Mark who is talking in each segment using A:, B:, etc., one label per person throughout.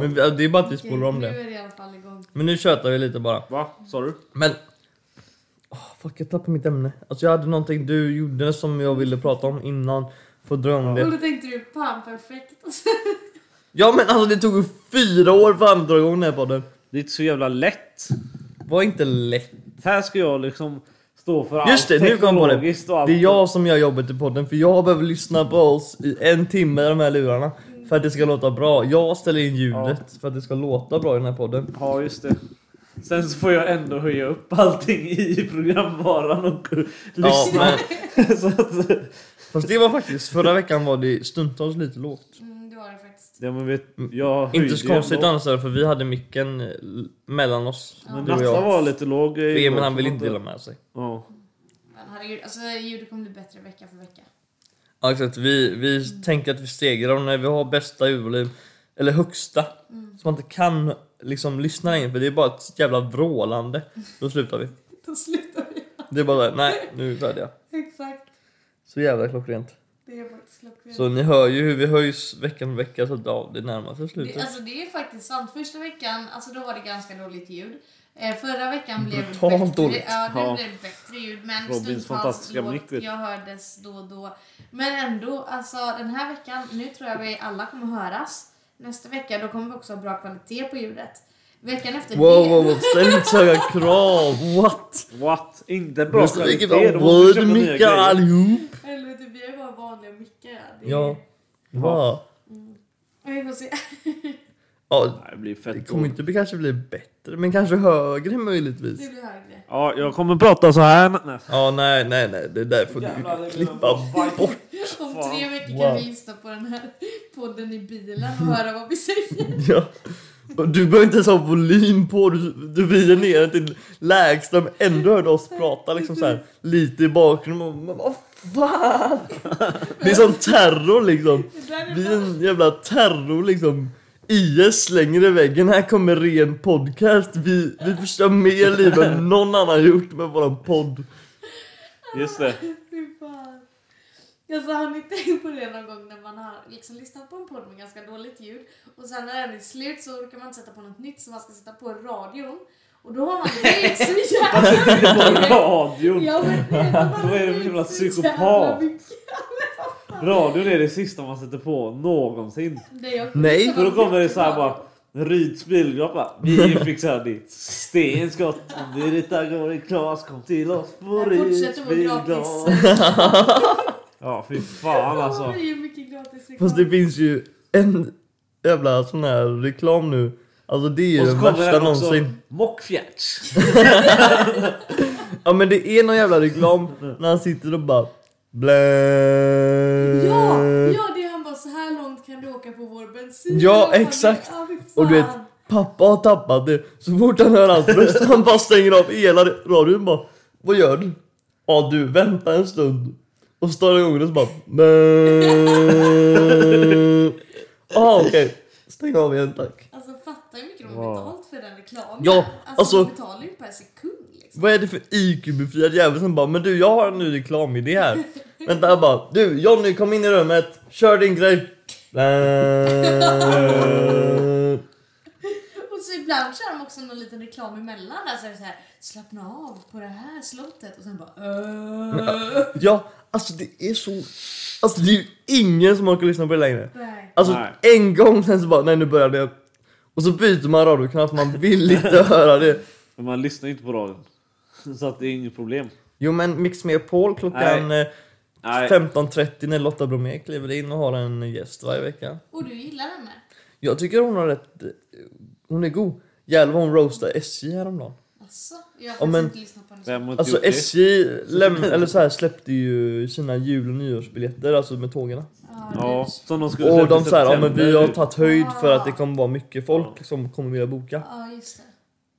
A: Men vi- det är bara att vi spolar om
B: Nu
A: det.
B: är det i alla fall igång.
A: Men nu tjötar vi lite bara.
C: Va? Sa du?
A: Men... Åh, fuck, jag tappade mitt ämne. Alltså jag hade någonting du gjorde som jag ville prata om innan. Får dra om
B: Och
A: det.
B: då tänkte du, fan perfekt.
A: Ja men alltså det tog ju fyra år för att dra igång den här podden.
C: Det är inte så jävla lätt.
A: Var inte lätt.
C: Här ska jag liksom stå för
A: Just
C: allt
A: det, nu kom jag på det.
C: teknologiskt och allt.
A: Det är jag som gör jobbet i podden för jag behöver lyssna på oss i en timme i de här lurarna. För att det ska låta bra. Jag ställer in ljudet för att det ska låta bra i den här podden.
C: Ja, just det. Sen så får jag ändå höja upp allting i programvaran och
A: Ja,
C: lyssna.
A: men,
C: så att,
A: fast det var faktiskt, förra veckan var det stundtals lite lågt.
B: Mm, det var det faktiskt.
C: ja, men vet, jag
A: Inte
C: höjde
A: så konstigt annars för vi hade micken mellan oss.
C: Men
A: du och
C: Natta var lite låg.
A: För Emil han vill inte dela med sig.
C: Ja.
B: Men herregud, alltså ljudet kommer bli bättre vecka för vecka.
A: Ja, exakt. Vi, vi tänker att vi stegrar dem när vi har bästa ljudvolym, eller högsta, så man inte kan liksom lyssna längre för det är bara ett jävla vrålande. Då slutar vi.
B: Då slutar vi.
A: Det är bara nej nu är vi färdiga.
B: Exakt.
A: Så jävla klockrent.
B: Det är faktiskt klockrent.
A: Så ni hör ju hur vi höjs vecka för vecka så att ja, det närmar sig
B: Det,
A: slutet.
B: alltså det är faktiskt sant. Första veckan, alltså då var det ganska dåligt ljud. Eh, förra veckan blev det
A: Brutalt
B: bättre,
A: dåligt.
B: ja, det
C: Ja.
B: blev bättre ljud. Men
C: Robins fantastiska du.
B: Jag hördes då och då. Men ändå, alltså den här veckan, nu tror jag vi alla kommer höras. Nästa vecka, då kommer vi också ha bra kvalitet på ljudet. Veckan efter
A: Wow,
B: det...
A: wow, wow, ställ inte så höga krav! What?
C: What? Inte bra kvalitet. Då måste köpa nya grejer.
A: allihop!
B: Helvete, vi är bara vanliga mickar. ja. Det är-
A: Ja. Va?
B: Vi får se.
A: Ja,
C: det blir
A: det
C: fett
A: kommer
C: dåligt.
A: inte bli, kanske bli bättre, men kanske högre möjligtvis.
B: Det blir högre.
C: Ja, jag kommer prata så här. Nej.
A: Ja, nej, nej, nej, det där får
C: Jävlar, det
A: du klippa bort.
B: Om tre veckor
A: Wow.
B: kan vi lyssna på den här podden i bilen och höra vad vi säger.
A: Ja. Du behöver inte ens ha volym på, du, du vrider ner den till lägsta men ändå hör du oss prata liksom så här, lite i bakgrunden. Vad fan! Det är som terror liksom.
B: Det
A: Vi är en jävla terror liksom. IS slänger i väggen, här kommer ren podcast. Vi, vi förstör mer liv än någon annan gjort med våran podd.
C: Just det.
B: Fy fan. Alltså har ni tänkt på det någon gång när man har liksom lyssnat på en podd med ganska dåligt ljud och sen när den är slut så kan man inte sätta på något nytt så man ska sätta på radion och då har man det så jävla
C: På radion.
B: Ja men
C: Vad är det för
B: det
C: jävla psykopat? Radion är det sista man sätter på någonsin.
B: Det
A: Nej.
C: För då kommer det så här bara. Ryds bilglopp bara. Vi fixar ditt stenskott. Om du detta går i klas kom till oss på
B: Det
C: Ryds
B: gratis.
C: Ja fy fan
B: Det
C: alltså.
B: är ju mycket gratis reklam.
A: Fast det finns ju en jävla sån här reklam nu. Alltså det är ju
C: Och så
A: den
C: kommer
A: värsta
C: den också.
A: någonsin.
C: Mockfjärts.
A: Ja men det är någon jävla reklam när han sitter och bara blä.
B: Ja, ja det är han bara så här långt kan du åka på vår bensin.
A: Ja,
B: Och
A: exakt. Och du vet, pappa har tappat det. Så fort han hör hans röst, han bara stänger av hela radion bara. Vad gör du? Ja du, vänta en stund. Och så står igång och så bara blä. Ah okej, stäng av igen tack.
B: Alltså fatta hur mycket de har
C: Wow.
B: betalt för den reklamen.
A: Ja,
B: alltså,
A: alltså-
B: de betalar ju per sekund liksom.
A: Vad är det för IQ-befriad jävel som bara Men du jag har en ny reklamidé här. Vänta jag bara Du Jonny kom in i rummet, kör din grej. Blä.
B: Och så ibland kör de också någon liten reklam emellan där så här slappna av på det här slottet och sen bara äh.
A: Ja, alltså det är så... Alltså det är ju ingen som orkar lyssna på det längre.
B: Nej.
A: Alltså
C: Nej.
A: en gång sen så bara, nej nu börjar det. Och så byter man radiokanal för man vill inte höra det.
C: Men man lyssnar inte på radion. Så att det är inget problem.
A: Jo men Mix Megapol klockan eh,
C: Nej.
A: 15.30 när Lotta Bromé kliver in och har en gäst varje vecka.
B: Och du gillar henne?
A: Jag tycker hon har rätt... eh, Hon är god. Jävlar vad hon roastade SJ häromdagen.
B: Alltså, jag har
A: Ja, men-
B: inte lyssnat på henne.
C: Vem
B: så.
C: har inte
A: Alltså? SJ läm- eller så här, släppte ju sina jul och nyårsbiljetter, alltså med tågen.
B: Ja,
C: Ja, som de skulle
A: Och de säger ja men vi har tagit höjd för att det kommer vara mycket folk som kommer vilja boka.
B: ja, just det.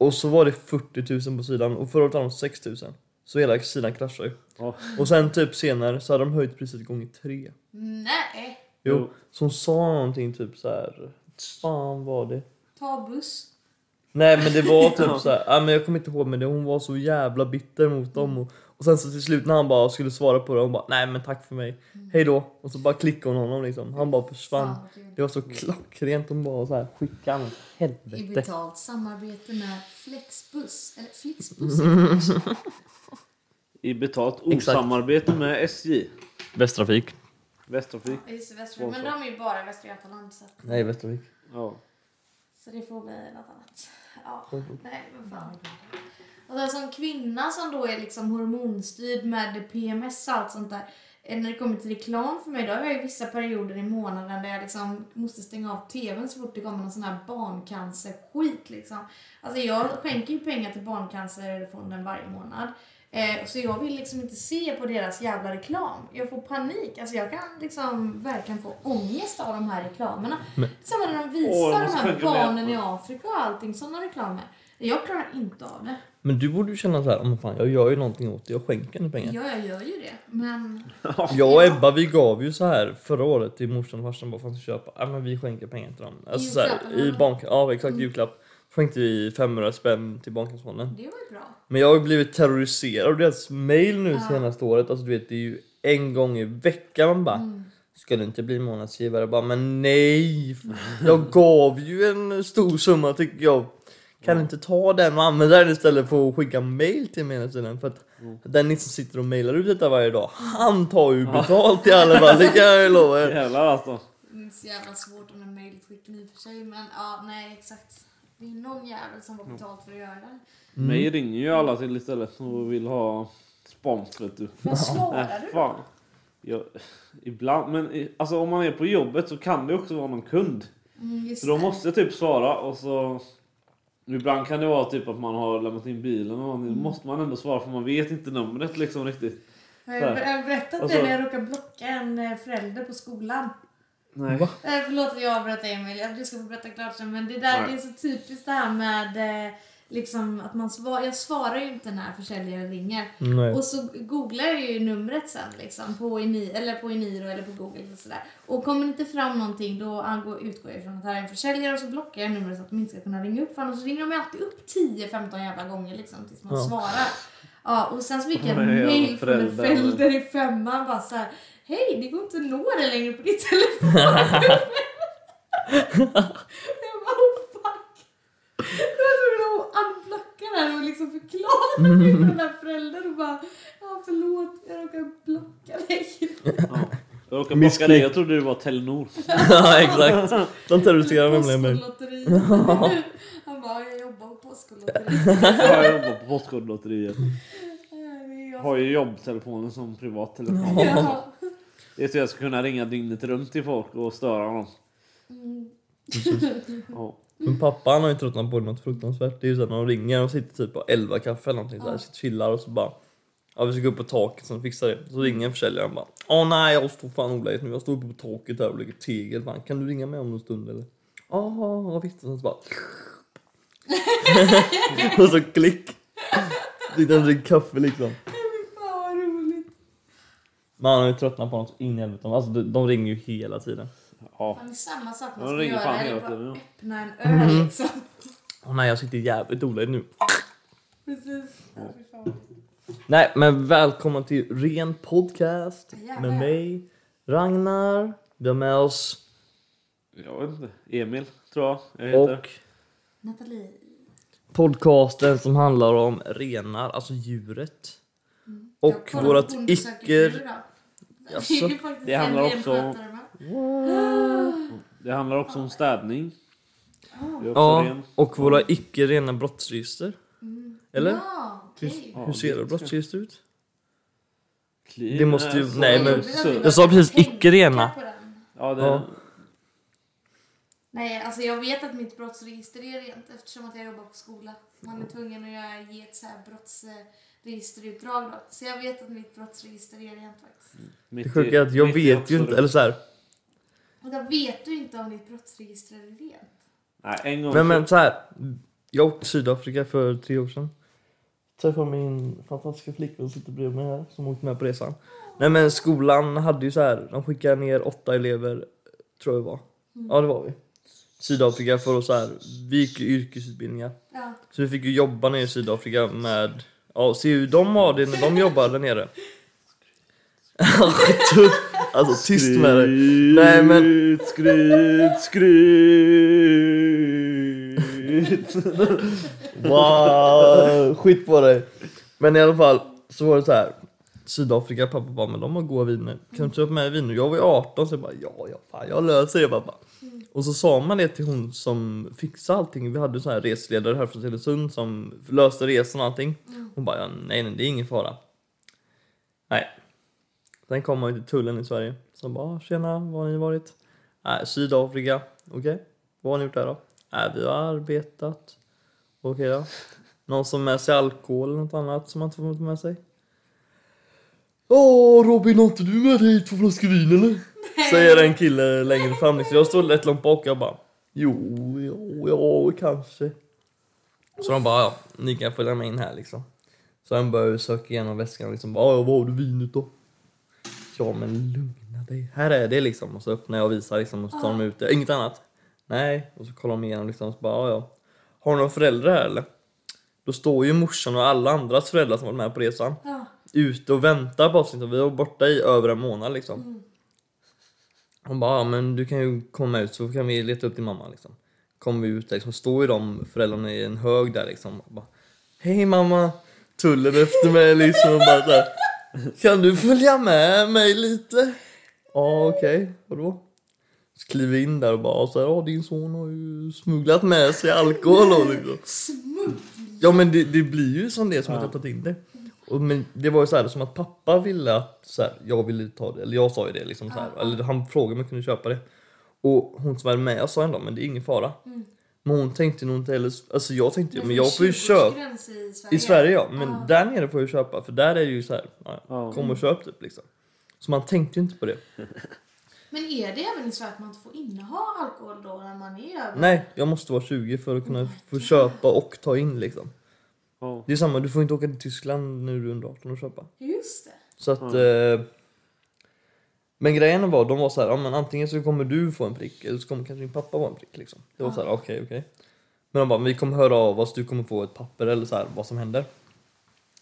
A: Och så var det 40 000 på sidan och förra året hade de 6 000. Så hela sidan kraschar ju.
C: Ja.
A: Och sen typ senare så hade de höjt priset gånger tre.
B: Nej,
A: Jo.
C: Jo.
A: Så hon sa någonting typ så här. fan var det?
B: ta buss.
A: Nej men det var typ så här, ja, men jag kommer inte ihåg men det, hon var så jävla bitter mot dem och, och sen så till slut när han bara skulle svara på det, hon bara nej men tack för mig, hej då. Och så bara klickade hon honom liksom, han bara försvann. Det var så klockrent, hon bara så här skickade han åt
B: I
A: helvete.
B: betalt samarbete med Flexbus. Eller Flixbus.
C: I betalt osamarbete med SJ.
A: Västtrafik.
C: Västtrafik.
B: Ja, just det, Västra. Men de är ju bara i Västra Götaland. Så,
A: Nej Västtrafik.
C: Ja.
B: Så det får bli något annat. Ja, nej men fan. Och sen som kvinna som då är liksom hormonstyrd med PMS och allt sånt där. eh, När det kommer till reklam för mig, då har jag ju vissa perioder i månaden där jag liksom måste stänga av tvn så fort det kommer någon sån här barncancerskit liksom. Alltså jag skänker ju pengar till Barncancerfonden varje månad. Eh, så jag vill liksom inte se på deras jävla reklam. Jag får panik. Alltså jag kan liksom verkligen få ångest av de här reklamerna. Samma när de visar
C: Åh,
B: de här barnen i Afrika och allting, sådana reklamer. Jag klarar inte av det.
A: Men du borde ju känna så här, "Men fan jag gör ju någonting åt det, jag skänker henne pengar.
B: Ja, jag gör ju det. Men
A: Jag och Ebba vi gav ju så här förra året till morsan och farsan bara för att köpa, ja men vi skänker pengar till dem. Alltså så här,
B: Julklapp,
A: i bank, ja exakt julklapp. Skänkte vi 500 spänn till Barncancerfonden.
B: det var ju bra.
A: Men jag har blivit terroriserad av deras mail nu
B: Ja.
A: senaste året. Alltså du vet det är ju en gång i veckan man bara
B: Mm.
A: Ska du inte bli månadsgivare? Bara, men nej! Jag gav ju en stor summa tycker jag. Kan du inte ta den och använda den istället för att skicka mail till mig hela tiden? För att den som sitter och mailar ut detta varje dag, han tar ju betalt i alla fall. Det kan jag ju lova er.
C: Jävlar alltså.
B: Det är så jävla svårt om den mejlutskicken i och för sig. Men ja, nej exakt. Det är någon jävel som var betalt för att göra det.
A: Mm.
C: Mig ringer ju alla till istället och vill ha spons vet du.
B: Vad svarar
C: Nej,
B: du?
C: fan. Jag, ibland, men alltså om man är på jobbet så kan det också vara någon kund.
B: Mm,
C: Så då måste jag typ svara och så... Ibland kan det vara typ att man har lämnat in bilen och.
B: Mm.
C: Då måste man ändå svara för man vet inte numret liksom riktigt.
B: Jag, har berättat det
C: så-
B: när jag råkade blocka en eh, förälder på skolan?
C: Nej.
A: Va?
B: Eh, förlåt att jag avbröt dig Emil, Jag- du ska få berätta klart sen. Men det där
C: Nej.
B: det är så typiskt det här med eh, liksom att man svar, jag svarar ju inte när försäljaren ringer.
A: Nej.
B: Och så googlar jag ju numret sen liksom på, Eni, eller på Eniro eller på Google och sådär. Och kommer det inte fram någonting då angår, utgår jag ifrån att det här är en försäljare och så blockar jag numret så att de inte ska kunna ringa upp för annars ringer de ju alltid upp 10-15 jävla gånger liksom tills man
A: Ja.
B: svarar. Ja, och sen så fick jag
C: ja,
B: mail från en förälder i femman bara så här. Hej, det går inte att nå dig längre på ditt telefon. jag bara oh fuck. Jag var tvungen att unblocka den och liksom förklara för den här föräldern och bara ja förlåt, jag råkade blocka dig.
C: Ja. Jag råkade bocka dig, jag trodde det var Telenor.
A: ja exakt. De terroriserar nämligen mig.
B: Postkodlotteriet. Han bara, jag jobbar på Postkodlotteriet.
C: Ja, jag jobbar på Postkodlotteriet. Har ju jobbtelefonen som privat telefon.
B: Ja.
C: Det är så jag ska kunna ringa dygnet runt till folk och störa dem.
B: Mm.
C: Ja.
A: Men pappa han har ju tröttnat på det något fruktansvärt. Det är ju så att när de ringer och sitter typ på 11 kaffe eller någonting så här, sitter och chillar och så bara Ja vi ska gå upp på taket så fixar det. Så ringer en försäljare och bara Åh nej jag står fan oläget nu. Jag står uppe på taket här och lägger tegel. Fan, kan du ringa mig om en stund eller? Ja, ja visst. Och sen så bara Och så klick. Sitter han och dricker kaffe liksom.
B: Fy Fan vad roligt.
A: Men han har ju tröttnat på något in i helvete. Alltså de, de ringer ju hela tiden.
C: Ja.
B: Fan, det är samma sak man
C: de
B: ska
C: ringer
B: göra.
C: fan
B: Eller
C: hela
B: bara
C: ja.
B: öppna en öl liksom.
A: Åh nej jag sitter jävligt oläget nu.
B: Precis. Ja, fy fan.
A: Nej men välkommen till Ren Podcast.
B: Jävlar.
A: Med mig, Ragnar. Vi har med oss
C: Jag vet inte. Emil, tror jag jag heter.
A: och
B: Nathalie.
A: podcasten som handlar om renar, alltså djuret. Och
B: Jag kollar
A: vårat
B: på Bonde söker fru
A: icke... Jaså?
B: Det
C: Det handlar också om-. Det handlar också om städning. Också
A: Ja,
C: ren.
A: och våra icke rena brottsregister. Eller?
B: Ja.
C: Ja,
A: Hur ser ett brottsregister ut?
C: Clean,
A: Det måste ju-
C: så-
A: nej, men-
B: Jag
A: sa precis icke rena.
B: på den.
C: Ja, det...
A: Ja.
B: Nej, alltså jag vet att mitt brottsregister är rent eftersom att jag jobbar på skola. Man är tvungen att ge ett så här brottsregisterutdrag då. Så jag vet att mitt brottsregister är rent faktiskt.
C: mitt
A: Det sjuka är att jag vet ju inte, eller så här.
B: Och då vet du inte om ditt brottsregister är rent.
C: Nej, en gång
A: Men, men så här. Jag åkte till Sydafrika för tre år sedan. Träffade min fantastiska flickvän som sitter bredvid mig här, som åkte med på resan. Nej men skolan hade ju så här, de skickade ner åtta elever, tror jag det var. Ja det var vi. Sydafrika för att så här, vi gick ju yrkesutbildningar. Så vi fick ju jobba nere i Sydafrika med, ja se hur de har det när de jobbar där nere. alltså tyst med dig. Nej, men-
C: Skryt, skryt.
A: Wow, skit på dig. Men i alla fall så var det så här. Sydafrika, pappa bara, men de har goda viner. Kan du köpa med viner? Jag var ju 18 så jag bara, ja, ja, fan jag löser det pappa. Mm. Och så sa man det till hon som fixade allting. Vi hade så här resledare här från Telesund som löste resan och allting. Mm. Hon bara, ja, nej, nej, det är ingen fara. Nej. Sen kom man ju till tullen i Sverige. Så bara, ah, tjena, var har ni varit? Nej, Sydafrika. Okej, okay. vad har ni gjort där då? Nej, vi har arbetat. Okej okay, då. Någon som med sig alkohol eller något annat som man inte får med sig? Åh Robin, har inte du med dig två flaskor vin eller? Säger en kille längre fram. liksom. Jag står rätt långt bak och jag bara Jo, jo, ja, kanske. Så de bara, ja, ni kan följa med in här liksom. Så han börjar söka igenom väskan och liksom bara, ja, vad har du vinet då? Ja, men lugna dig. Här är det liksom. Och så öppnar jag och visar liksom och så tar de ut det. Inget annat. Nej. Och så kollar de igenom liksom och så bara, ja, ja. Har du några föräldrar här eller? Då står ju morsan och alla andras föräldrar som varit med på resan
B: Ja.
A: Ute och väntar på oss. Liksom. Vi var borta i över en månad liksom. Hon bara, ja, men du kan ju komma ut så kan vi leta upp din mamma liksom. Kommer vi ut liksom, står ju de föräldrarna i en hög där liksom. Och bara, Hej mamma! Tullen efter mig liksom och bara här, Kan du följa med mig lite? Ja okej, vadå? Så kliver vi in där och bara så här, ja din son har ju smugglat med sig alkohol och liksom. Ja men det, det blir ju som det som att jag tagit in det. Och, men det var ju så här som att pappa ville att så här, jag ville ta det, eller jag sa ju det liksom så här, eller han frågade om jag kunde köpa det. Och hon som var med jag sa ändå men det är ingen fara. Men hon tänkte nog inte heller, alltså jag tänkte ju men jag får ju köpa.
B: I Sverige.
A: I Sverige ja, men
B: Ja.
A: där nere får jag ju köpa för där är det ju så här, ja,
C: Ja.
A: kom och köp typ liksom. Så man tänkte ju inte på det.
B: Men är det även i Sverige att man inte får inneha alkohol då när man är över?
A: Nej, jag måste vara 20 för att kunna få köpa och ta in liksom.
C: Ja.
A: Det är samma, du får inte åka till Tyskland när du är under 18 och köpa.
B: Just det.
A: Så att... Eh, men grejen var, de var så här, ja, men antingen så kommer du få en prick eller så kommer kanske din pappa få en prick. Liksom. Det var så här, okej, okej. Men de bara, vi kommer höra av oss, du kommer få ett papper eller så här, vad som händer.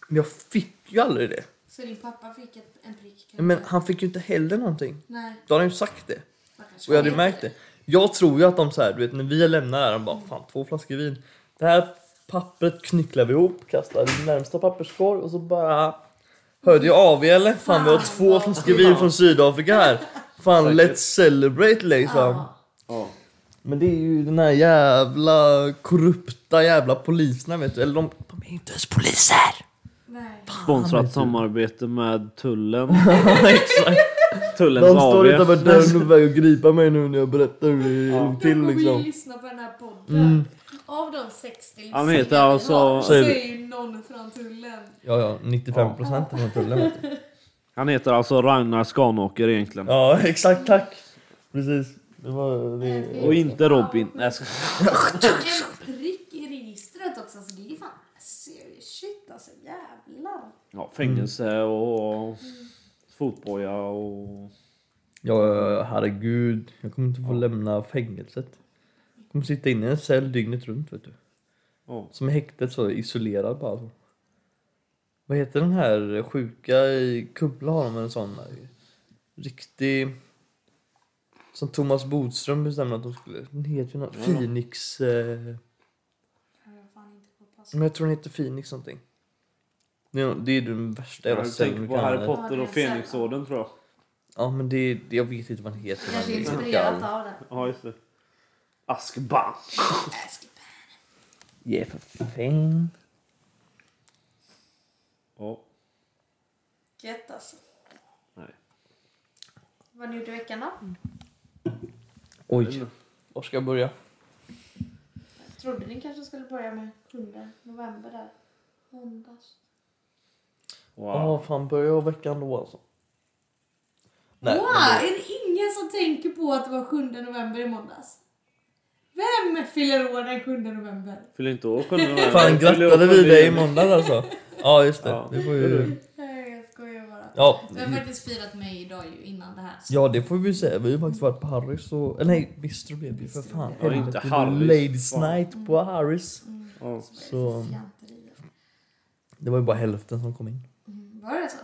A: Men jag fick ju aldrig det.
B: Så din pappa fick ett, en prick? kan
A: Men han fick ju inte heller någonting.
B: Nej.
A: Då hade han ju sagt det.
B: kanske
A: Och jag hade
B: vet
A: märkt det. Jag tror ju att de så här, du vet när vi lämnar där, de bara fan två flaskor vin. Det här pappret knycklar vi ihop, kastar i närmsta papperskorg och så bara Hörde jag av er eller? Fan vi har
B: Fan,
A: två flaskor vin från Sydafrika här. Fan let's celebrate liksom.
B: Ja.
C: Ja.
A: Men det är ju den här jävla korrupta jävla poliserna vet du. Eller de, de är inte ens poliser.
B: Nej.
C: Sponsrat samarbete med tullen.
A: Exakt.
C: Tullens
A: De står utanför dörren och väg att gripa mig nu när jag berättar hur det
C: Ja.
A: gick
B: De
A: till
B: kommer ju
A: liksom.
B: lyssna på den här podden.
A: Mm.
B: Av de 60
C: Han heter
B: vi
C: alltså-
B: har, så är ju någon från tullen.
A: Ja ja, 95 procent från tullen vet du.
C: Han heter alltså Ragnar Skanåker egentligen.
A: Ja, exakt tack. Precis. Det var det.
C: Och inte Robin. Nej, jag ska...
B: En prick i registret också, så det är fan serious shit alltså. Jävlar.
C: Ja, fängelse och fotboja och...
A: Ja, herregud. Jag kommer inte få lämna fängelset. Kommer sitta inne i en cell dygnet runt vet du.
C: Ja.
A: Som i häktet så isolerad bara. Så. Vad heter den här sjuka i Kumla har de en sån där, riktig... Som Thomas Bodström bestämde att de skulle... Den heter ju något.
C: Ja.
A: Phoenix... Eh,
B: Jag har fan inte på pass.
A: men jag tror den heter Phoenix någonting. Det är, det är den värsta jävla
C: Jag
A: cellen
C: tänker
A: du
C: på
A: kan
C: Harry
A: hamna i.
C: Potter och Fenixorden tror jag.
A: Ja men det, det jag vet inte vad den heter.
B: Kanske inspirerat av den.
C: Ja, just det. Askban.
A: Yeah för fan.
C: Ja.
B: Gött alltså.
C: Nej.
B: Vad ni gjort i veckan då?
A: Oj, var ska jag börja?
B: Jag trodde ni kanske skulle börja med 7 november där. Måndags.
A: Ja,
C: Wow.
A: fan börjar jag veckan då alltså? Nej,
B: wow,
A: men
B: är det ingen som tänker på att det var 7 november i måndags? Vem fyller år den 7 november?
C: Fyller inte år 7
A: det-
C: november.
A: Fan grattade vi dig i måndags alltså? Ja just det,
C: Ja,
A: det får ju...
B: Nej, jag skojar bara.
A: Ja,
B: Vi har faktiskt firat mig idag ju innan det här.
A: ja det får vi säga, vi har ju faktiskt varit på Harrys och... Eller nej, Bistro blev vi för fan.
C: Ja, inte
A: Helvete,
C: Harrys.
A: Ladies
C: Fan.
A: night på Harrys.
B: Mm.
C: Ja.
B: Så det
A: var ju bara hälften som kom in.
B: Mm, Var det så?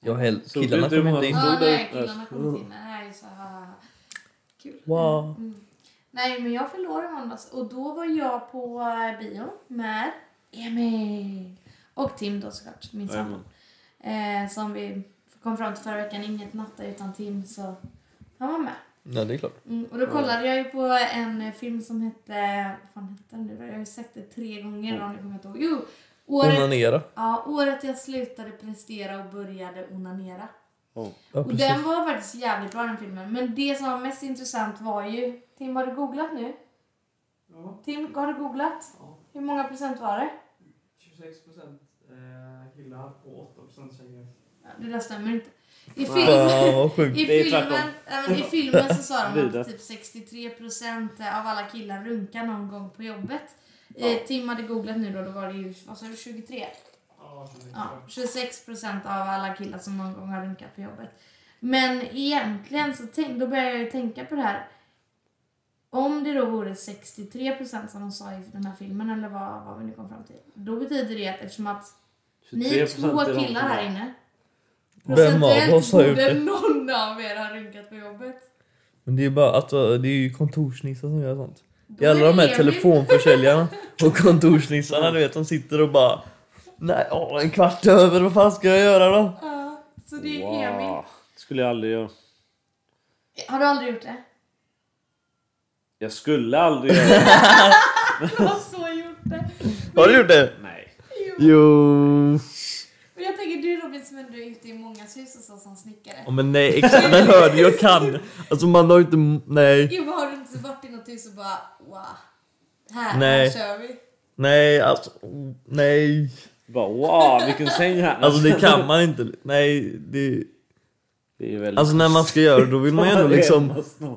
A: Ja,
C: du
A: killarna kom inte in.
C: där
B: nej, killarna kom inte in. Nej, så. Kul.
A: Wow.
B: Mm. Nej, men jag i måndags och då var jag på eh, bio med Emil. Och Tim då såklart, min sambo. Eh, som vi kom fram till förra veckan, inget natta utan Tim, så han var med.
A: Ja, det är klart.
B: Mm, och då kollade jag ju på en film som hette, vad fan hette den nu då? Jag har ju sett det tre gånger kommer jag inte ihåg. Jo! Året,
A: Onanera.
B: ja, året jag slutade prestera och började onanera.
C: Ja.
A: Ja,
B: Och den var faktiskt jävligt bra den filmen. Men det som var mest intressant var ju... Tim, har du googlat nu?
D: Ja,
B: Tim, har du googlat?
D: ja.
B: Hur många procent var det?
D: 26 procent eh, killar och 8 procent tjejer.
B: Ja, det där stämmer inte. I,
C: Nej.
B: film,
A: Fan vad sjukt.
B: i, filmen, I filmen så sa de att typ 63 procent av alla killar runkar någon gång på jobbet. Eh, Tim hade googlat nu då, då var det ju, vad sa du, 23?
D: Ja, 26
B: Ja, 26 procent av alla killar som någon gång har runkat på jobbet. Men egentligen så tänk, då börjar jag ju tänka på det här. Om det då vore 63 procent som de sa i den här filmen, eller vad, vad vi nu kom fram till. Då betyder det att eftersom att ni är
C: 23%
B: två killar här inne.
A: Vem av
B: procentuellt
A: oss har gjort
B: borde
A: det?
B: någon av er ha runkat på jobbet.
A: Men det är bara att det är ju kontorsnissar som gör sånt.
B: Då
A: Det är alla de här telefonförsäljarna och kontorsnissarna du vet, de sitter och bara Nej, åh, en kvart över, vad fan ska jag göra då?
B: Ja, så det är Emil.
C: Det skulle jag aldrig göra.
B: Har du aldrig gjort det?
C: Jag skulle aldrig göra det.
B: Jag har så gjort det.
A: Har du gjort det?
C: Nej.
B: Jo.
A: Jo.
B: Men jag tänker du Robin som ändå är ute i mångas hus och så som snickare.
A: Ja, men nej, exakt, men hör du, jag kan. Alltså man har ju inte, nej.
B: Jo men har du inte varit i något hus och bara wow. Här,
A: Nej.
B: här kör vi.
A: Nej, alltså, nej.
C: Bara wow, vilken säng här.
A: Alltså det kan man inte. Nej, det...
C: Det är väldigt...
A: Alltså när man ska göra det, då vill man ju ändå liksom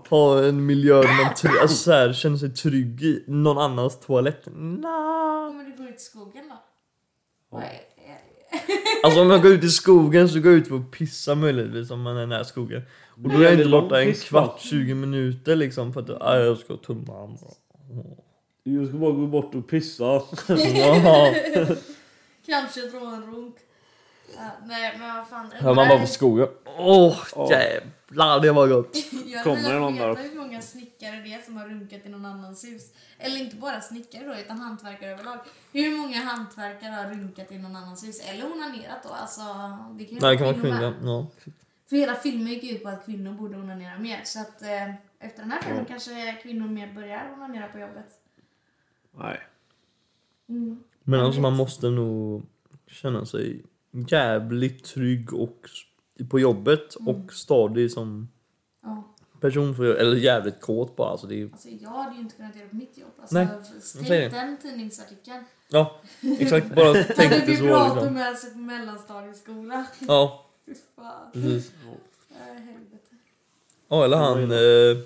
A: ha en miljö där man try- alltså så här, känner sig trygg i någon annans toalett. Nah.
B: men du går ut i skogen då?
C: Ja.
A: Alltså om jag går ut i skogen så går jag ut för att pissa möjligtvis om man är nära skogen. Och då är jag inte borta en kvart, 20 minuter liksom för att ah, jag ska tumma.
C: Jag ska bara gå bort och pissa.
B: Kanske dra en runk. Ja, nej men vad fan.
A: Hör man bara på skogen. Åh
C: Åh.
A: jävlar det var gott.
B: Jag
C: Kommer
B: vill
C: det någon
B: veta
C: där?
B: hur många snickare det är som har runkat i någon annans hus. Eller inte bara snickare då, utan hantverkare överlag. Hur många hantverkare har runkat i någon annans hus? Eller onanerat då? Alltså, det kan ju
A: Nej det kan vara
B: kvinnor.
A: Ja.
B: För hela filmen gick ut på att kvinnor borde onanera mer. Så att eh, efter den här filmen kanske kvinnor mer börjar onanera på jobbet.
C: Nej.
B: Mm.
A: Men alltså man måste nog känna sig jävligt trygg och på jobbet och stadig som
B: Ja.
A: person. För, eller jävligt kåt bara. Alltså det är,
B: Alltså jag hade ju inte kunnat göra på mitt jobb. Alltså,
A: Nej,
B: tänk
A: säger det.
B: den tidningsartikeln.
A: ja, exakt. Bara
B: Hade
A: tänkte så
B: vibrator
A: liksom.
B: med sig på mellanstadieskola.
A: Ja,
B: Fy fan.
A: precis.
B: Helvete.
A: Ja, eller han eh,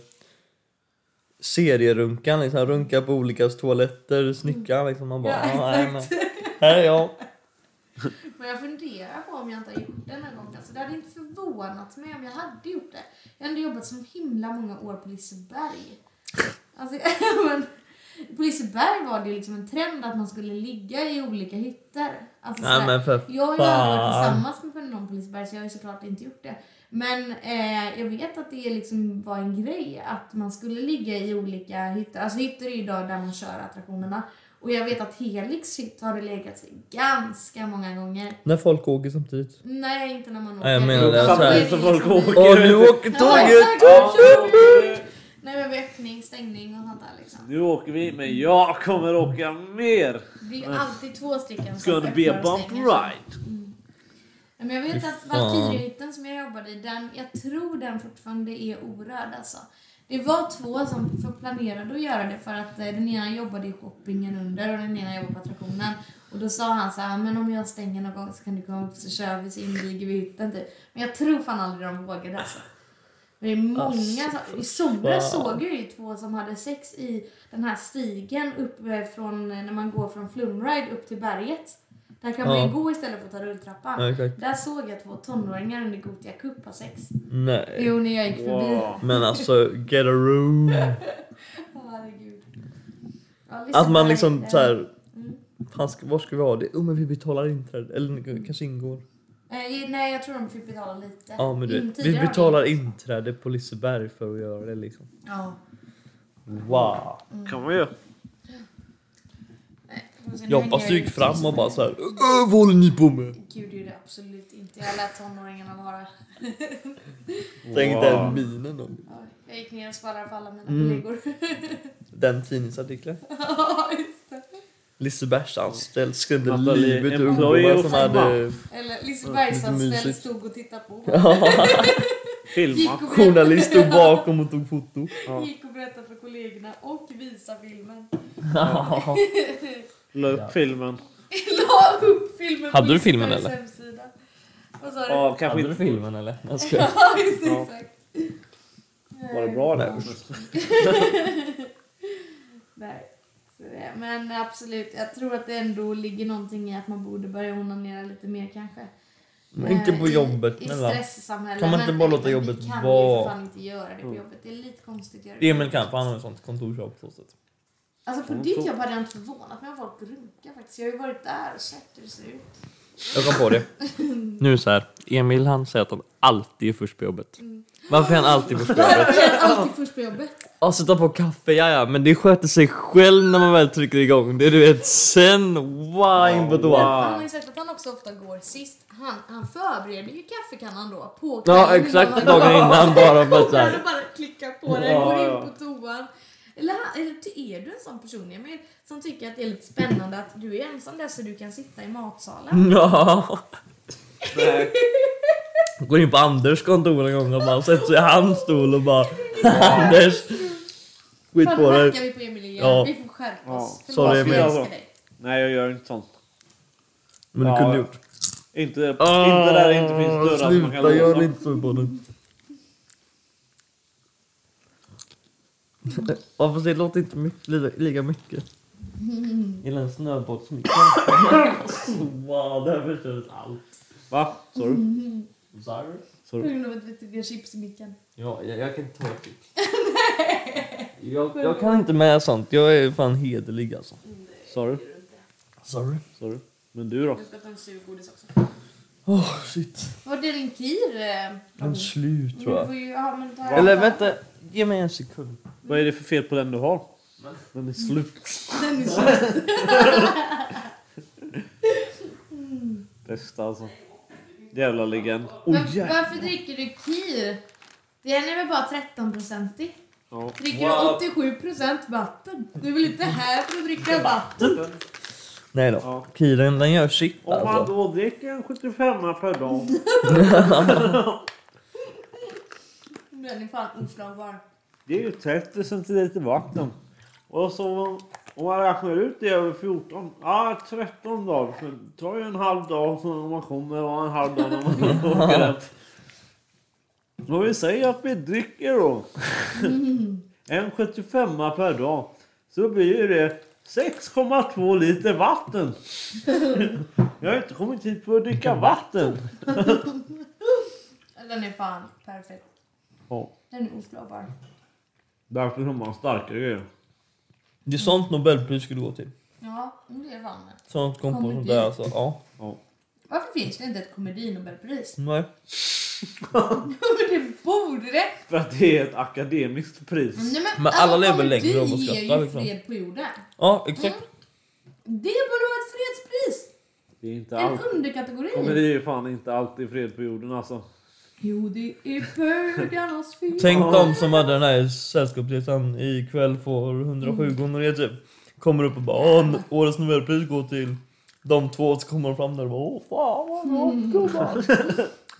A: serierunkan liksom. Runkar på olika toaletter, snickaren liksom. Man bara,
B: Ja,
A: ja, nej,
B: exakt.
A: här är jag.
B: Men jag funderar på om jag inte har gjort det någon gång. Alltså, det hade inte förvånat mig om jag hade gjort det. Jag ändå jobbat så himla många år på Liseberg. Alltså, men, på Liseberg var det liksom en trend att man skulle ligga i olika hytter. Alltså, så
A: Nej för
B: jag har ju aldrig varit tillsammans med någon på Liseberg så jag har ju såklart inte gjort det. Men eh, jag vet att det liksom var en grej att man skulle ligga i olika hytter. Alltså hytter är ju idag där man kör attraktionerna. Och jag vet att Helix hytt har det legat sig ganska många gånger.
A: När folk åker samtidigt.
B: Nej, inte när man åker.
A: Nej, jag menar det
C: Samtidigt som folk åker.
A: Åh nu åker tåget!
B: Nej men öppning, stängning och sånt där liksom.
C: Nu åker vi, men jag kommer åka mer.
B: Det är ju alltid två stycken
C: It's gonna be a bump ride.
B: Men jag vet att. Valkyriehytten som jag jobbade i, den, jag tror den fortfarande är orörd alltså. Det var två som planerade att göra det för att eh, den ena jobbade i shoppingen under och den ena jobbade på attraktionen. Och då sa han så här, men om jag stänger någon gång så kan du komma upp så kör vi så inviger vi hytten typ. Men jag tror fan aldrig de vågade alltså. Men det är många som, I somras såg jag ju två som hade sex i den här stigen upp eh, från, när man går från Flumride upp till berget. Där kan man
A: Ja.
B: ju gå istället för att ta rulltrappan.
A: Ja.
B: Där såg jag två tonåringar under Gothia Cup ha sex.
A: Nej.
B: Jo, när jag gick förbi.
C: Wow.
A: Men alltså, get a room.
B: Herregud. Ja,
A: Att man liksom så här,
B: Mm.
A: fan, ska, var ska vi ha det? Jo men vi betalar inträde, eller kanske ingår.
B: Eh, nej, jag tror de fick betala lite.
A: Ja men du vi betalar inträde på Liseberg för att göra det liksom.
B: Ja.
A: Wow.
C: kan man ju.
B: Sen
A: Jag
B: ju
A: gick fram
B: till
A: och bara så här. "Ö, Vad håller ni på med?
B: Gud, det är det absolut inte. Jag lät tonåringarna vara.
A: Tänk
C: Wow.
A: den minen då.
B: Ja, Jag gick ner och skvallrade för alla mina
A: Mm.
B: kollegor.
A: Den tidningsartikeln.
B: Ja, just det.
A: Lisebergs anställd skrämde
C: Nathalie,
A: livet ur
C: employee
A: ungdomar som hade...
B: Eller
A: Lite
B: Lisebergsanställd
A: mysigt.
B: stod och tittade på.
C: Filma.
B: Gick och berättade-
A: Journalist stod bakom och tog foto.
C: Ja.
B: Gick och berättade för kollegorna och visa filmen.
C: La upp filmen.
B: La upp filmen
A: Hade du filmen, eller?
B: hemsida. Vad sa du?
C: Ja, kanske inte.
A: filmen eller? Jag skojar.
B: Ja, just det,
C: Ja.
B: exakt.
C: Var det bra
A: Nej,
C: där?
B: Nej. Så det, men absolut, jag tror att det ändå ligger någonting i att man borde börja onanera lite mer kanske.
A: Men inte på
B: Eh,
A: jobbet.
B: I, i
A: Men va?
B: stresssamhället.
A: Kan man inte
B: men-
A: bara låta
B: men
A: jobbet
B: Vi kan
A: vara-
B: ju för fan inte göra det på
C: Mm.
B: jobbet. Det är lite konstigt att göra det.
A: Emil kan för han har ett sånt kontorsjobb på så sätt.
B: Alltså på
C: Mm,
B: ditt jobb hade jag inte förvånat mig om folk runkar faktiskt. Jag har ju varit där och sett hur det ser ut.
A: Jag kom på det. Nu så här. Emil han säger att han alltid är först på jobbet. Varför är han alltid först på jobbet?
B: Jag är alltid först på jobbet.
A: Ja, sätta på kaffe, ja ja, men det sköter sig själv när man väl trycker igång. Det är du vet, sen wine på
C: Wow.
A: toa.
B: Han har ju sagt att han också ofta går sist. Han, han förbereder ju kaffekannan då på
A: Ja,
B: kvällen
A: exakt
B: innan han
A: dagen innan bara för att så
B: Han
A: här.
B: bara klickar på den,
C: Ja,
B: går in på toan. Eller, eller är du en sån person Emil, som tycker att det är lite spännande att du är ensam där så du kan sitta i matsalen?
A: Ja.
C: Nej.
A: Går in på Anders kontor en gång och bara sätter sig i hans stol och bara Anders, skit på dig.
B: vi på Emil igen.
A: Ja.
B: Vi får skärpa oss.
C: Ja.
A: Sorry, Emil.
B: dig.
C: Nej, jag gör inte sånt.
A: Men du
C: Ja.
A: kunde gjort.
C: Inte, inte där det inte finns dörrar som man kan
A: Sluta, gör
C: låsa.
A: inte så på den. Ja fast det låter inte mycket, lika, lika mycket. Gillar en snöbollsmick. wow, där förstördes allt.
C: Va? Sorry.
A: Sorry?
B: På grund av att vi tog chips i micken.
A: Ja, jag, jag kan inte ta det. jag, jag kan inte med sånt. Jag är fan hederlig alltså.
C: Sorry.
A: Sorry.
C: Sorry. Men du då?
B: Du ska ta en sur godis också.
A: Åh oh, shit.
B: Var det din kir? eh,
A: Den slut tror
B: du
A: jag.
B: får ju, ja, men ta
A: Eller vänta, ge mig en sekund.
C: Vad är det för fel på den du har? Den är slut.
B: Den är söt.
C: Bästa alltså. Jävla legend.
B: Men
C: Oh, jävlar.
B: varför dricker du kir? Den är väl bara 13-procentig?
C: Ja.
B: Dricker du 87% vatten? Du är väl inte här för att dricka vatten?
A: Nej då.
C: Ja.
A: Kiren den gör sitt
C: Om man
A: alltså.
C: då dricker en 75 per dag.
B: Den är fan oslagbar.
C: Det är ju 30 centiliter vatten. Och så om man räknar ut det över 14. Ja, 13 dagar. Så det tar ju en halv dag så när man kommer och en halv dag när man åker hem. Och vi säger att vi dricker då. En 75 per dag. Så blir ju det 6,2 liter vatten. Jag har inte kommit hit för att dricka vatten.
B: Den är fan perfekt.
C: Ja,
B: Den är oslagbar.
C: därför har man starkare grejer.
A: Det är sånt Nobelpris skulle gå till.
B: Ja, det är fan det.
A: Sånt kom på sånt
B: Komedi.
A: där alltså. Ja.
C: Ja.
B: Varför finns det inte ett komedinobelpris?
A: Nej.
B: det borde det!
C: För att det är ett akademiskt pris.
B: Nej, men,
A: Men alla lever
B: komedi
A: längre av att
B: ger
A: skratta,
B: ju
A: liksom.
B: fred på jorden.
A: Ja, exakt.
B: Det borde vara ett fredspris!
C: Det är inte
B: En
C: allt.
B: underkategori.
C: Men det är ju fan inte alltid fred på jorden alltså.
B: Jo, det är bögarnas fel.
A: Tänk de som hade den här sällskapsresan ikväll får 107 gonorré typ. Kommer upp och bara Åh, årets nobelpris går till de två och så kommer de fram där och bara Åh fan vad
B: Mm.
A: gott gumman.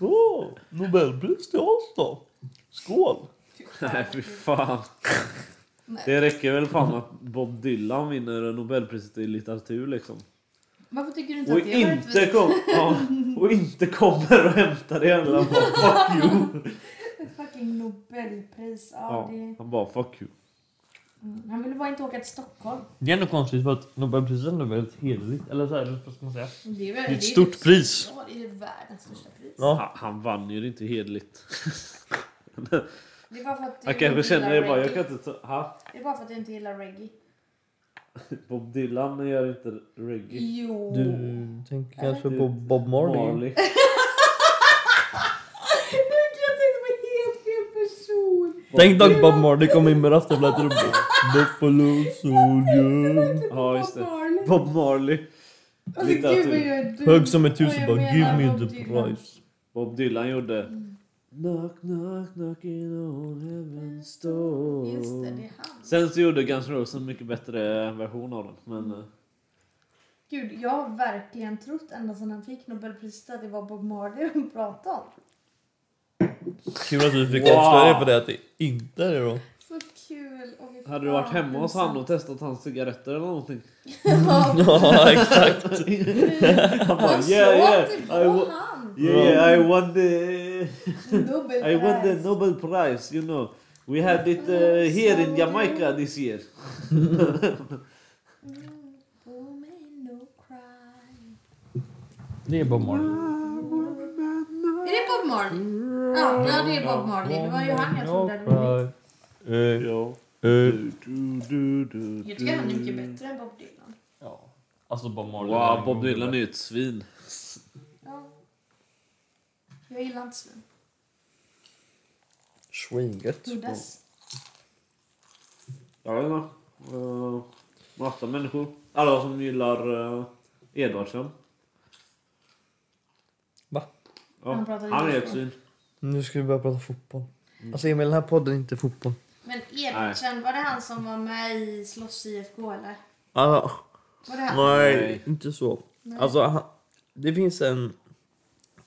A: Åh, nobelpris till oss då. Skål.
C: Nej fy fan.
B: Nej.
C: Det räcker väl fan att Bob Dylan vinner Nobelpriset i litteratur liksom.
B: Varför tycker du inte
C: Och
B: att det är
C: inte,
B: rättvist?
C: kom, ja, och inte kommer och hämtar det jävla fuck you.
B: Ett fucking nobelpris. Ja,
C: Ja,
B: det...
C: han bara fuck you.
B: mm, Han ville bara inte åka till Stockholm.
A: Det är ändå konstigt för att nobelpriset är väldigt hederligt. Eller så här, vad ska man säga?
B: Det är, väl,
A: Det är ett
B: det
A: stort
B: typ-
A: pris.
B: Ja, det är världens största pris.
A: Ja.
C: Han, han vann ju det inte hederligt.
B: Det är bara för att du
C: kanske
B: inte gillar
C: bara, jag
B: reggae.
C: kan inte ta, ha?
B: Det är bara för att du inte gillar reggae.
C: Bob Dylan gör inte reggae.
B: Jo.
A: Du tänker kanske på Bob Marley?
C: Marley.
B: Nu kan jag tänka på helt fel person.
A: Tänk dock Bob Marley kom in med rasterflätor och Buffalo Soldier
C: Ja, just det.
B: Bob Marley.
C: Bob Marley.
B: Alltså.
A: Hög som ett
B: Och
A: tusen
B: jag
A: bara Give me
B: Bob
A: the price
C: Bob Dylan gjorde Knock knock knocking on heaven's door.
B: Just det, det är han.
C: Sen så gjorde Guns N' Roses en mycket bättre version av den. Men eh,
B: Gud, jag har verkligen trott ända sedan han fick Nobelpriset att det var Bob Marley de pratade om.
A: Kul att du fick
C: Wow.
A: avslöja det för det att det inte är det då
B: Så kul. Och vi
C: hade du varit hemma hos han och testat hans cigaretter eller någonting?
A: Ja exakt
C: Han bara yeah yeah I,
B: var
C: wa-
B: han.
C: Yeah, yeah, I won the. I won the Nobel Prize you know. We had it uh, here in Jamaica this year.
B: Cry.
A: Det är Bob Marley
B: Är det Bob Marley? Ja, ja, det är Bob Marley. Det var ju han jag trodde hade vunnit.
A: Eh, eh.
B: Jag tycker han är mycket bättre än Bob Dylan.
A: Ja, alltså Bob Marley
C: Wow, Bob Dylan är ju ett svin.
B: Ja. Jag gillar inte svin.
A: Swinget
B: Uddas.
C: Jag vet inte. Uh, massa människor. Alla som gillar uh, Edvardsen.
A: Va?
C: Ja,
B: Han pratar
C: han är ett svin.
A: Nu ska vi börja prata fotboll Alltså Emil, den här podden är inte fotboll
B: Men Edvardsen, var det han som var med i Slåss IFK eller?
A: ah,
B: Var det han?
A: Nej,
C: Nej.
A: inte så
B: Nej.
A: Alltså, han, det finns en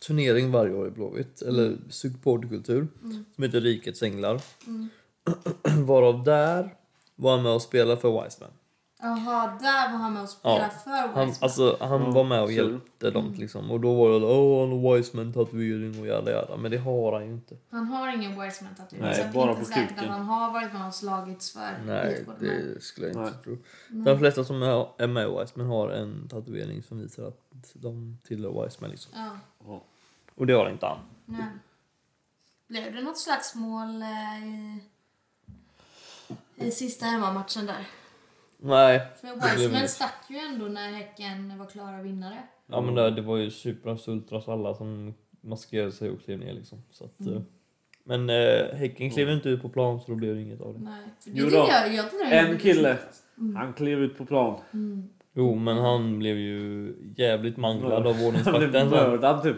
A: turnering varje år i Blåvitt, eller supportkultur, som heter Rikets Änglar. Varav där var han med och spelade för Wiseman.
B: Jaha, där var han med och spelade
A: Ja,
B: för
A: Han,
B: Wiseman.
A: alltså, han
C: Ja,
A: var med och hjälpte dem liksom. Och då var det åh han har Wiseman tatuering och jada jada. Men det har han ju inte.
B: Han har ingen Wiseman tatuering.
C: Nej,
B: så det är
C: bara
B: inte
C: på
B: säkert
C: kuken.
B: att han har varit med och slagits för
A: Nej, det skulle jag inte
C: Nej.
A: tro. De flesta som är med i Wiseman har en tatuering som visar att de tillhör Wiseman liksom.
B: Ja,
C: Ja.
A: Och det har inte han.
B: nej. Blev det något slagsmål eh, i, i sista hemmamatchen där?
A: Nej.
B: För Wiseman stack ju ändå när Häcken var klara vinnare.
A: Ja men det, det var ju Supras Ultras alla som maskerade sig och klev ner liksom. Så att,
B: Mm.
A: eh, Men eh, Häcken klev inte ut på plan så då blev det inget av det.
B: Nej, för det
C: Jo
B: jag, jag det
C: En kille.
B: snyggt.
C: Han klev ut på plan.
B: Mm.
A: Jo men han blev ju jävligt manglad av
C: Han blev
A: ordningsvakten
C: mördad typ.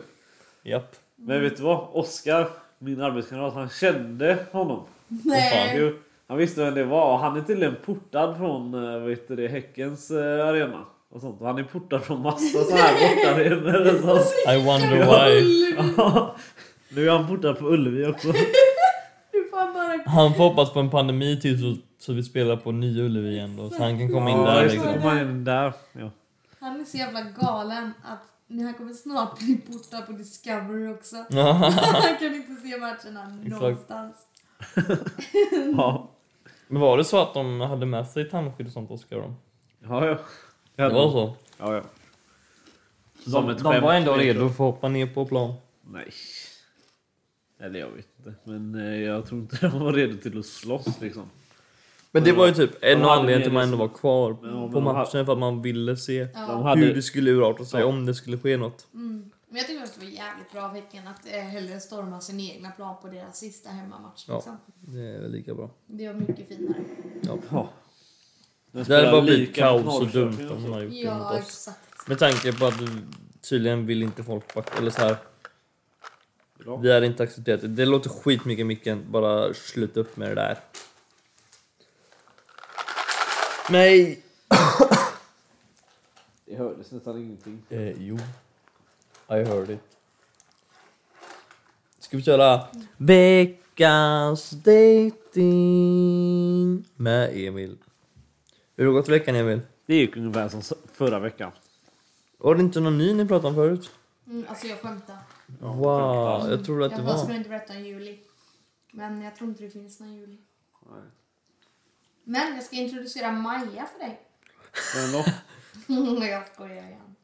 A: Japp.
C: Men vet du vad? Oskar, min arbetskamrat, han kände honom.
B: Nej.
C: Han visste vem det var. Han är tydligen portad från eh, vad heter det, Häckens eh, arena. Och sånt. Och han är portad från massa sådana här sånt.
A: I wonder why.
C: Nu är han portad på Ullevi också.
B: Du får bara...
A: Han får hoppas på en pandemi till så, så vi spelar på Nya Ullevi igen då. Så han kan komma in
C: Ja,
A: där liksom.
C: In där. Ja.
B: Han är så jävla galen att han kommer snart bli portad på Discovery också. Han kan inte se matcherna
A: Exakt.
B: någonstans.
C: Ja.
A: Men var det så att de hade med sig tandskydd och sånt Oskar?
C: Ja, ja.
A: Det var så?
C: Ja, ja. Som
A: De,
C: ett
A: de var ändå redo för att hoppa ner på plan.
C: Nej. Eller jag vet inte. Men eh, jag tror inte de var redo till att slåss liksom.
A: Men det var ju typ en av anledningarna till att man ändå var kvar
C: Ja, men
A: på
C: de
A: matchen för att man ville se
C: De hade...
A: hur det skulle urarta sig
C: Ja.
A: om det skulle ske något.
B: Mm. Men jag tycker att det var jävligt bra av Häcken att eh, hellre storma sin egna plan på deras sista hemmamatch.
A: Ja.
B: Liksom.
A: Det är väl lika bra.
B: Det var mycket finare.
A: Ja. Det
C: De
A: hade bara blivit kaos och dumt om
C: också.
A: man hade gjort det mot
B: Ja,
A: oss.
B: exakt.
A: Med tanke på att tydligen vill inte folk backa, eller så här.
C: Ja.
A: Vi hade inte accepterat det. Det låter skitmycket micken, bara sluta upp med det där. Nej!
C: Det hördes nästan ingenting.
A: Eh, jo. I heard it. Ska vi köra veckans dating med Emil. Hur har det gått i veckan Emil?
C: Det gick ungefär som förra veckan.
A: Var det inte någon ny ni pratade om förut?
B: Mm, alltså jag skämtar.
A: Wow, jag trodde att det
B: jag
A: var.
B: skulle inte berätta om juli. Men jag tror inte det finns någon juli.
C: Nej.
B: Men jag ska introducera Maja för dig.
C: Men då?
B: jag skojar igen.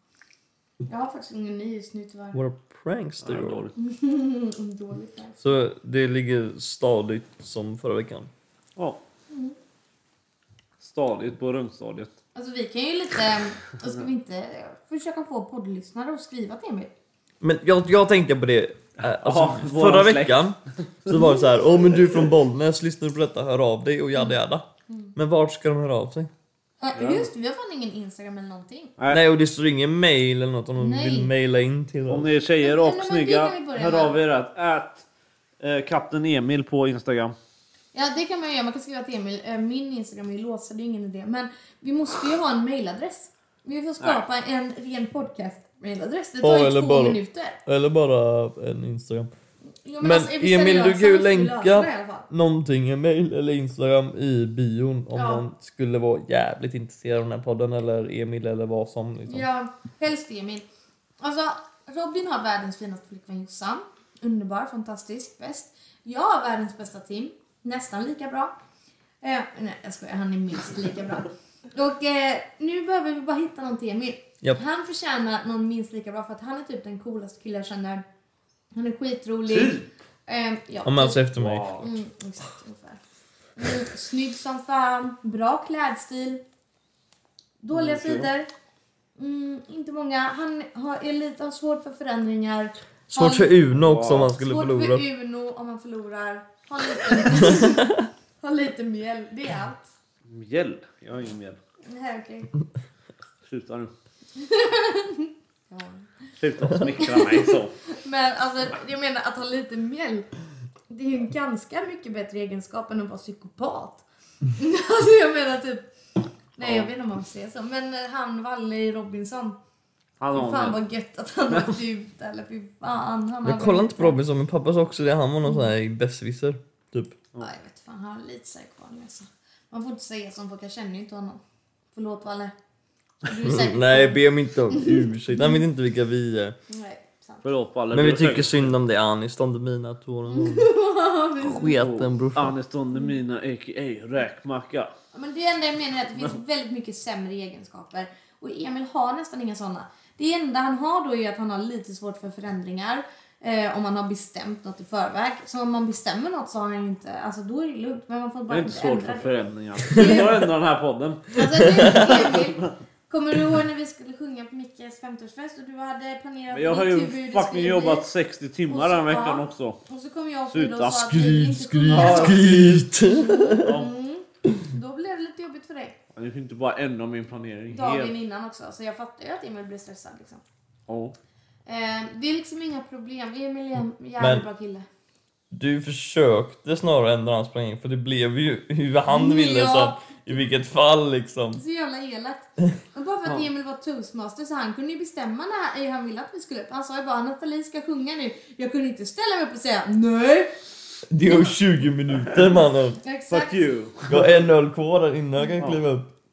B: Jag har faktiskt ingen ny just nu tyvärr.
A: Våra pranks du gör.
C: dåligt.
B: Dåligt där.
A: Så det ligger stadigt som förra veckan.
C: Ja. Stadigt på rungstadiet.
B: Alltså vi kan ju lite, och ska vi inte försöka få poddlyssnare att skriva till Emil?
A: Men jag, jag tänkte på det, eh, alltså,
C: Ja, våran
A: förra
C: släkt.
A: veckan så var det så här, åh men du är från Bollnäs, lyssnar du på detta, hör av dig och jada jada. Men vart ska de höra av sig?
B: Ja, just vi har fan ingen Instagram eller någonting.
C: Nej.
A: Nej och det står ingen mail eller något om de
B: Nej.
A: vill maila in till
C: Om
A: oss.
C: ni är tjejer
B: Men-
C: och
B: men det
C: snygga,
B: kan vi börja
C: hör
B: med.
C: av er att ät eh, katten Emil på Instagram.
B: Ja det kan man göra, man kan skriva till Emil. Eh, Min Instagram är ju låst så det är ingen idé. Men vi måste ju ha en mailadress. Vi får skapa en ren podcast-mailadress. Det tar
A: Ja,
B: ju
A: eller
B: två
A: bara-
B: minuter.
A: Eller bara en Instagram.
B: Jo,
A: Men
B: alltså, är vi
A: Emil, du kan ju länka-
B: i.
A: Någonting, en mail eller Instagram i bion om
B: Ja.
A: någon skulle vara jävligt intresserad av den här podden eller Emil eller vad som. Liksom.
B: Ja, helst Emil. Alltså, Robin har världens finaste flickvän Jossan. Underbar, fantastisk, bäst. Jag har världens bästa team. Nästan lika bra. Eh, nej, jag skojar. Han är minst lika bra. Och eh, nu behöver vi bara hitta någon till Emil.
A: Japp.
B: Han förtjänar någon minst lika bra för att han är typ den coolaste killen jag känner. Han är skitrolig.
C: Typ?
B: Eh, ja,
A: Om alltså efter mig.
C: Wow.
B: Mm, exakt, ungefär. Mm, snygg som fan, bra klädstil. Dåliga
C: Mm,
B: sidor. Mm, inte många. Han har, är lite, har svårt för förändringar.
A: Svårt för Uno också om man skulle
B: svårt
A: förlora.
B: för Uno om man förlorar. Har lite, har lite mjäll. Det är allt.
C: Mjäll? Jag har ingen mjäll.
B: Nej, okej.
C: Sluta nu.
B: Ja.
C: Sluta smickra mig så.
B: Men alltså, jag menar att ha lite mjäll. Det är ju en ganska mycket bättre egenskap än att vara psykopat. alltså jag menar typ. Nej jag vet inte om man får säga så. Men eh, han Valle i Robinson.
C: Har
B: fan vad gött att han åkte ut. Eller fy fan. Han
A: Jag kollar inte på Robinson, min pappa sa också det. Han var någon sån här besserwisser. Typ.
B: Ja, jag vet fan. Han har lite psykopat alltså. Man får inte säga som folk. Jag känner ju inte honom. Förlåt Valle. Är
A: Nej, be om inte om ursäkt. Han vet inte vilka vi är.
B: Nej, sant.
C: Förlåt.
A: Men vi
C: är
A: tycker synd om dig Anis, de mina tåren. Sketen brorsan.
C: Aneston mina a.k.a. räkmacka.
B: Men det enda jag menar är att det finns väldigt mycket sämre egenskaper. Och Emil har nästan inga sådana. Det enda han har då är att han har lite svårt för förändringar. Eh, om man har bestämt något i förväg. Så om man bestämmer något så har han inte, alltså då är det lugnt. Men man får
C: Det
B: bara
C: är inte svårt för
B: ändra det.
C: förändringar. Vi tar ändå den här podden.
B: Alltså nu Emil, kommer du ihåg när vi skulle sjunga på Mickes 50-årsfest och du hade planerat
C: Men jag har ju
B: det
C: fucking jobbat
B: bli.
C: 60 timmar
B: Och så-
C: den veckan
B: ja.
C: också.
B: Och så kom jag och
C: Sluta,
B: Frida och sa att vi
A: Skryt,
B: inte
A: skryt, skryt.
C: Ja.
B: Mm. Då blev det lite jobbigt för dig.
C: Jag fick inte bara ändra min planering
B: Dagen
C: helt.
B: innan också. Så jag fattar ju att Emil blev stressad liksom.
C: Ja.
B: Eh, det är liksom inga problem. Emil är en jävligt bra kille.
A: Du försökte snarare ändra hans planering för det blev ju hur han ville
B: Ja.
A: så att, i vilket fall liksom.
B: Så jävla elakt. Och bara för att. Emil var toastmaster så han kunde ju bestämma när han ville att vi skulle upp. Han sa ju bara Nathalie ska sjunga nu. Jag kunde inte ställa mig upp och säga nej.
A: Det är ju 20 minuter mannen.
B: Exakt.
C: Fuck you.
A: Jag har en öl kvar där innan jag kan
C: Ja.
A: kliva upp.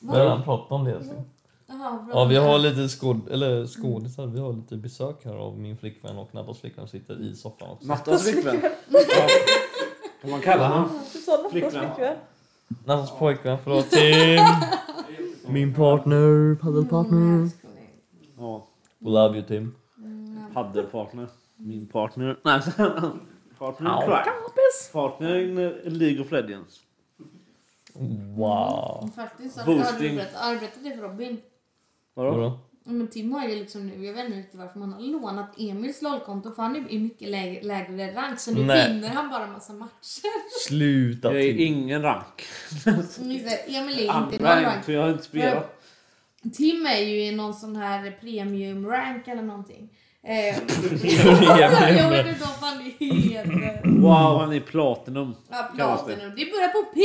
A: Vi har redan pratat om det. Alltså.
B: Jaha, bra.
A: Ja, vi har lite skåd, eller skådisar, vi har lite besök här av min flickvän och Nattas flickvän sitter i soffan också.
C: Nattas flickvän. Kan man kalla honom? Flickvän.
A: Nattas pojkvän, förlåt Tim! Min partner, paddelpartner.
C: Ja.
A: We love you Tim.
C: Paddelpartner. Min partner. Nej, partner in crime. Partner in League of Legends.
A: Wow.
B: Faktiskt
C: Boosting.
B: arbetat det för Robin.
C: Vadå?
A: Vadå?
B: Men Tim har ju liksom nu, jag vet inte riktigt varför man har lånat Emils LOL-konto för han är i mycket lägre, lägre rank så nu
A: Nej.
B: vinner han bara massa matcher.
A: Sluta
C: Jag är
A: Tim.
C: ingen rank.
B: Mm, Emil är inte i någon
C: Andra rank,
B: rank.
C: för jag har inte spelat.
B: Tim är ju i någon sån här premium rank eller någonting. Eh, jag vet inte vad fan det heter.
C: Wow, han är platinum.
B: Ja. Platinum. Det börjar på P!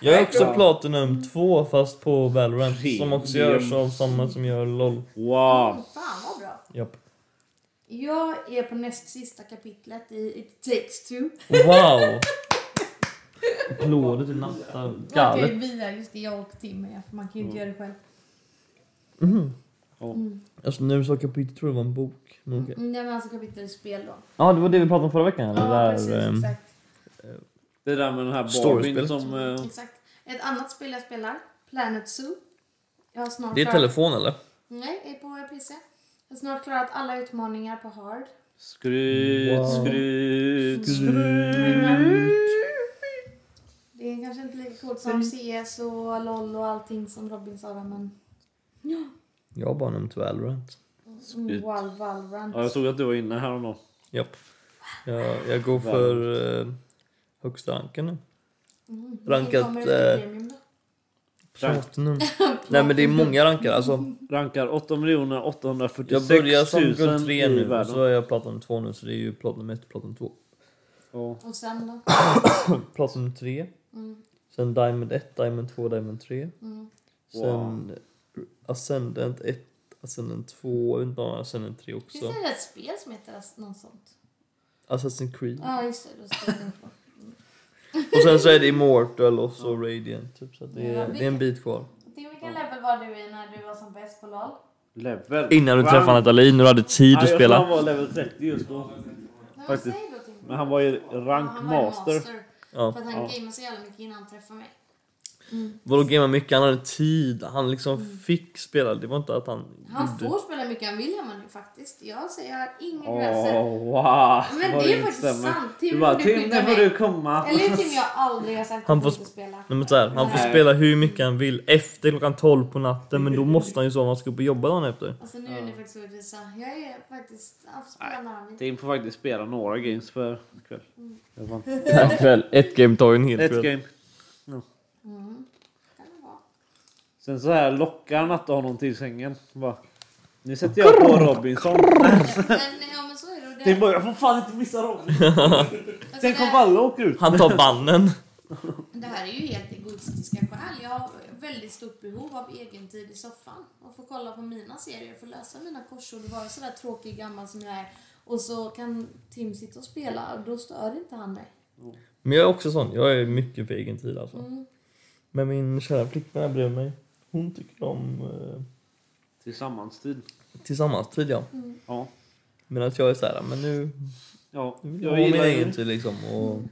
A: Jag är också Platinum 2 fast på Valorant som också görs av samma som gör LOL.
C: Wow.
B: Mm, fan vad bra.
A: Japp.
B: Jag är på näst sista kapitlet i It takes two.
A: Wow! Applåder till Natta.
B: Okej,
A: Galet.
B: vi är just det, jag och Tim är, för man kan ju inte göra det själv.
A: Mhm.
C: Ja.
B: Mm.
A: Alltså när du sa kapitel tror jag det var en bok. Men okej.
B: Mm, Nej men alltså kapitel i spel då.
A: Ja, det var det vi pratade om förra veckan eller?
B: Ja
A: Där,
B: precis,
A: ehm,
B: exakt.
C: Det där med den här. Barbien som... eh,
B: exakt. Ett annat spel jag spelar, Planet Zoo. Jag har snart
A: det är
B: klarat-
A: telefon eller?
B: Nej, är på PC. Jag har snart klarat alla utmaningar på hard.
C: Skryt,
A: Wow.
C: skryt.
B: Det är kanske inte lika coolt som CS och LOL och allting som Robin sa men...
A: Jag har bara nämnt Valorant.
B: Val, Valorant.
C: Ja, jag såg att du var inne här och då.
A: Japp. Jag, jag går för eh, högsta ranken nu.
B: Mm.
A: rankat, eh? Platinum. Nej men det är många rankar alltså.
C: Rankar 8 846
A: Jag börjar som
C: 000
A: guld 3
C: i
A: nu och så är jag Platinum 2 nu så det är ju Platinum 1 Platinum 2.
C: Ja.
B: Och sen då?
A: Platinum 3.
B: Mm.
A: Sen Diamond 1, Diamond 2, Diamond 3.
B: Mm.
A: Sen Ascendant 1, Ascendant 2, jag vet inte om Ascendant 3
B: Finns
A: också.
B: det ett spel som heter något sånt?
A: Assassin's Creed.
B: Ja, just det. Då ska jag tänka på.
A: Och sen så är det Immortal och så Radiant. Typ, så det,
B: Ja,
A: är, det är en bit kvar.
B: Vilken level var du i när du var som bäst på LOL?
C: Level.
A: Innan du
C: Rank-
A: träffade Natalin och du hade tid
C: Ja,
A: att
C: jag tror han
A: spela.
C: var level 30 just då. Faktiskt. Men han var ju
B: Ja,
C: rank
B: han var ju
C: master.
A: Ja.
B: För att han
C: Ja.
B: gamade så jävla mycket innan han träffade mig.
A: Vadå gamea mycket? Han hade tid. Han liksom fick spela. Det var inte att han
B: Han
A: gjorde-
B: får spela mycket han vill nu faktiskt. Jag säger jag har inga gränser.
C: Åh, wow!
B: Men det är faktiskt
C: stämmer.
B: sant. Tim,
C: Du bara, Tim, nu får
B: mig."
C: du komma.
B: Eller Tim, jag aldrig har sagt
A: Han
B: att
A: får
B: inte
A: sp-
B: spela.
A: Nej, men så här, han får
C: Nej.
A: spela hur mycket han vill efter klockan 12 på natten men då måste han ju sova om han ska upp och jobba dagen efter.
B: Alltså nu är ni faktiskt orättvisa. Jag är faktiskt... Han får spela när han vill.
C: Tim får faktiskt spela några games per kväll.
B: Mm.
A: En kväll. Ett game tar ju en hel
C: Ett
A: kväll.
C: game.
B: Mm.
C: Sen så här lockar Natte honom till sängen. Bara, nu sätter jag på Robinson. Tim
B: det
C: bara, jag får fan inte missa Robinson. Tänk om alla åker ut.
A: Han tar bannen.
B: det här är ju helt egoistiska skäl. Jag har väldigt stort behov av egen tid i soffan. Och få kolla på mina serier, få lösa mina korsord och vara sådär tråkig gammal som jag är. Och så kan Tim sitta och spela och då stör inte han mig.
A: Men jag är också sån. Jag är mycket för egen tid alltså.
B: Mm.
A: Men min kära flickvän bredvid mig. Hon tycker om eh,
C: Tillsammans-tid.
A: tillsammans-tid ja.
C: Ja.
A: Men att jag är såhär, men nu
C: Ja,
A: nu vill
C: jag
A: jag ha min
C: gillar,
A: egen tid liksom. Och,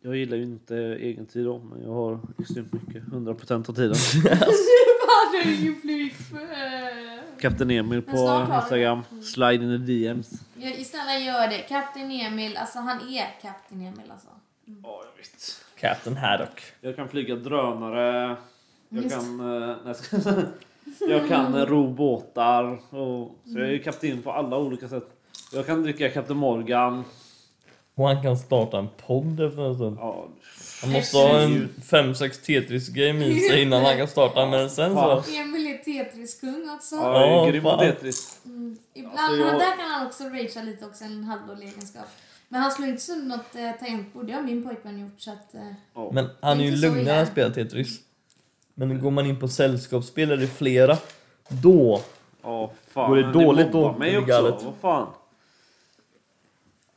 C: jag gillar ju inte egen tid då, men jag har extremt mycket. 100% av tiden.
B: Flickvän?
C: Kapten Emil på Instagram. Slide in the DMs.
B: Ja, snälla gör det. Kapten Emil, alltså han är Kapten Emil alltså.
C: Ja, jag vet.
A: Captain Haddock.
C: Jag kan flyga drönare. Jag
B: Just.
C: kan... eh, nej, jag jag kan eh, ro båtar. Och, så jag är ju kapten på alla olika sätt. Jag kan dricka Kapten Morgan.
A: Och han kan starta en podd efter en stund.
C: Ja,
A: Han måste ha en 5-6 Tetris-game i sig innan han kan starta. Men sen så...
B: Emil är Tetris-kung också.
C: ja jag är grym på. Tetris.
B: Mm. Ibland,
C: Alltså, jag-
B: där kan han också ragea lite också, en halvdålig egenskap. Men han slår inte sönder något eh, tangentbord, det har min pojkvän gjort så att... Eh,
C: Ja.
A: Men han är ju
B: Inte så
A: lugn när han spelar Tetris. Men går man in på sällskapsspel är det flera. Då
C: Ja, fan.
A: Går det
C: men
A: dåligt
C: mobbar
A: då?
C: mig
A: det
C: också.
A: galet?
C: Vad fan.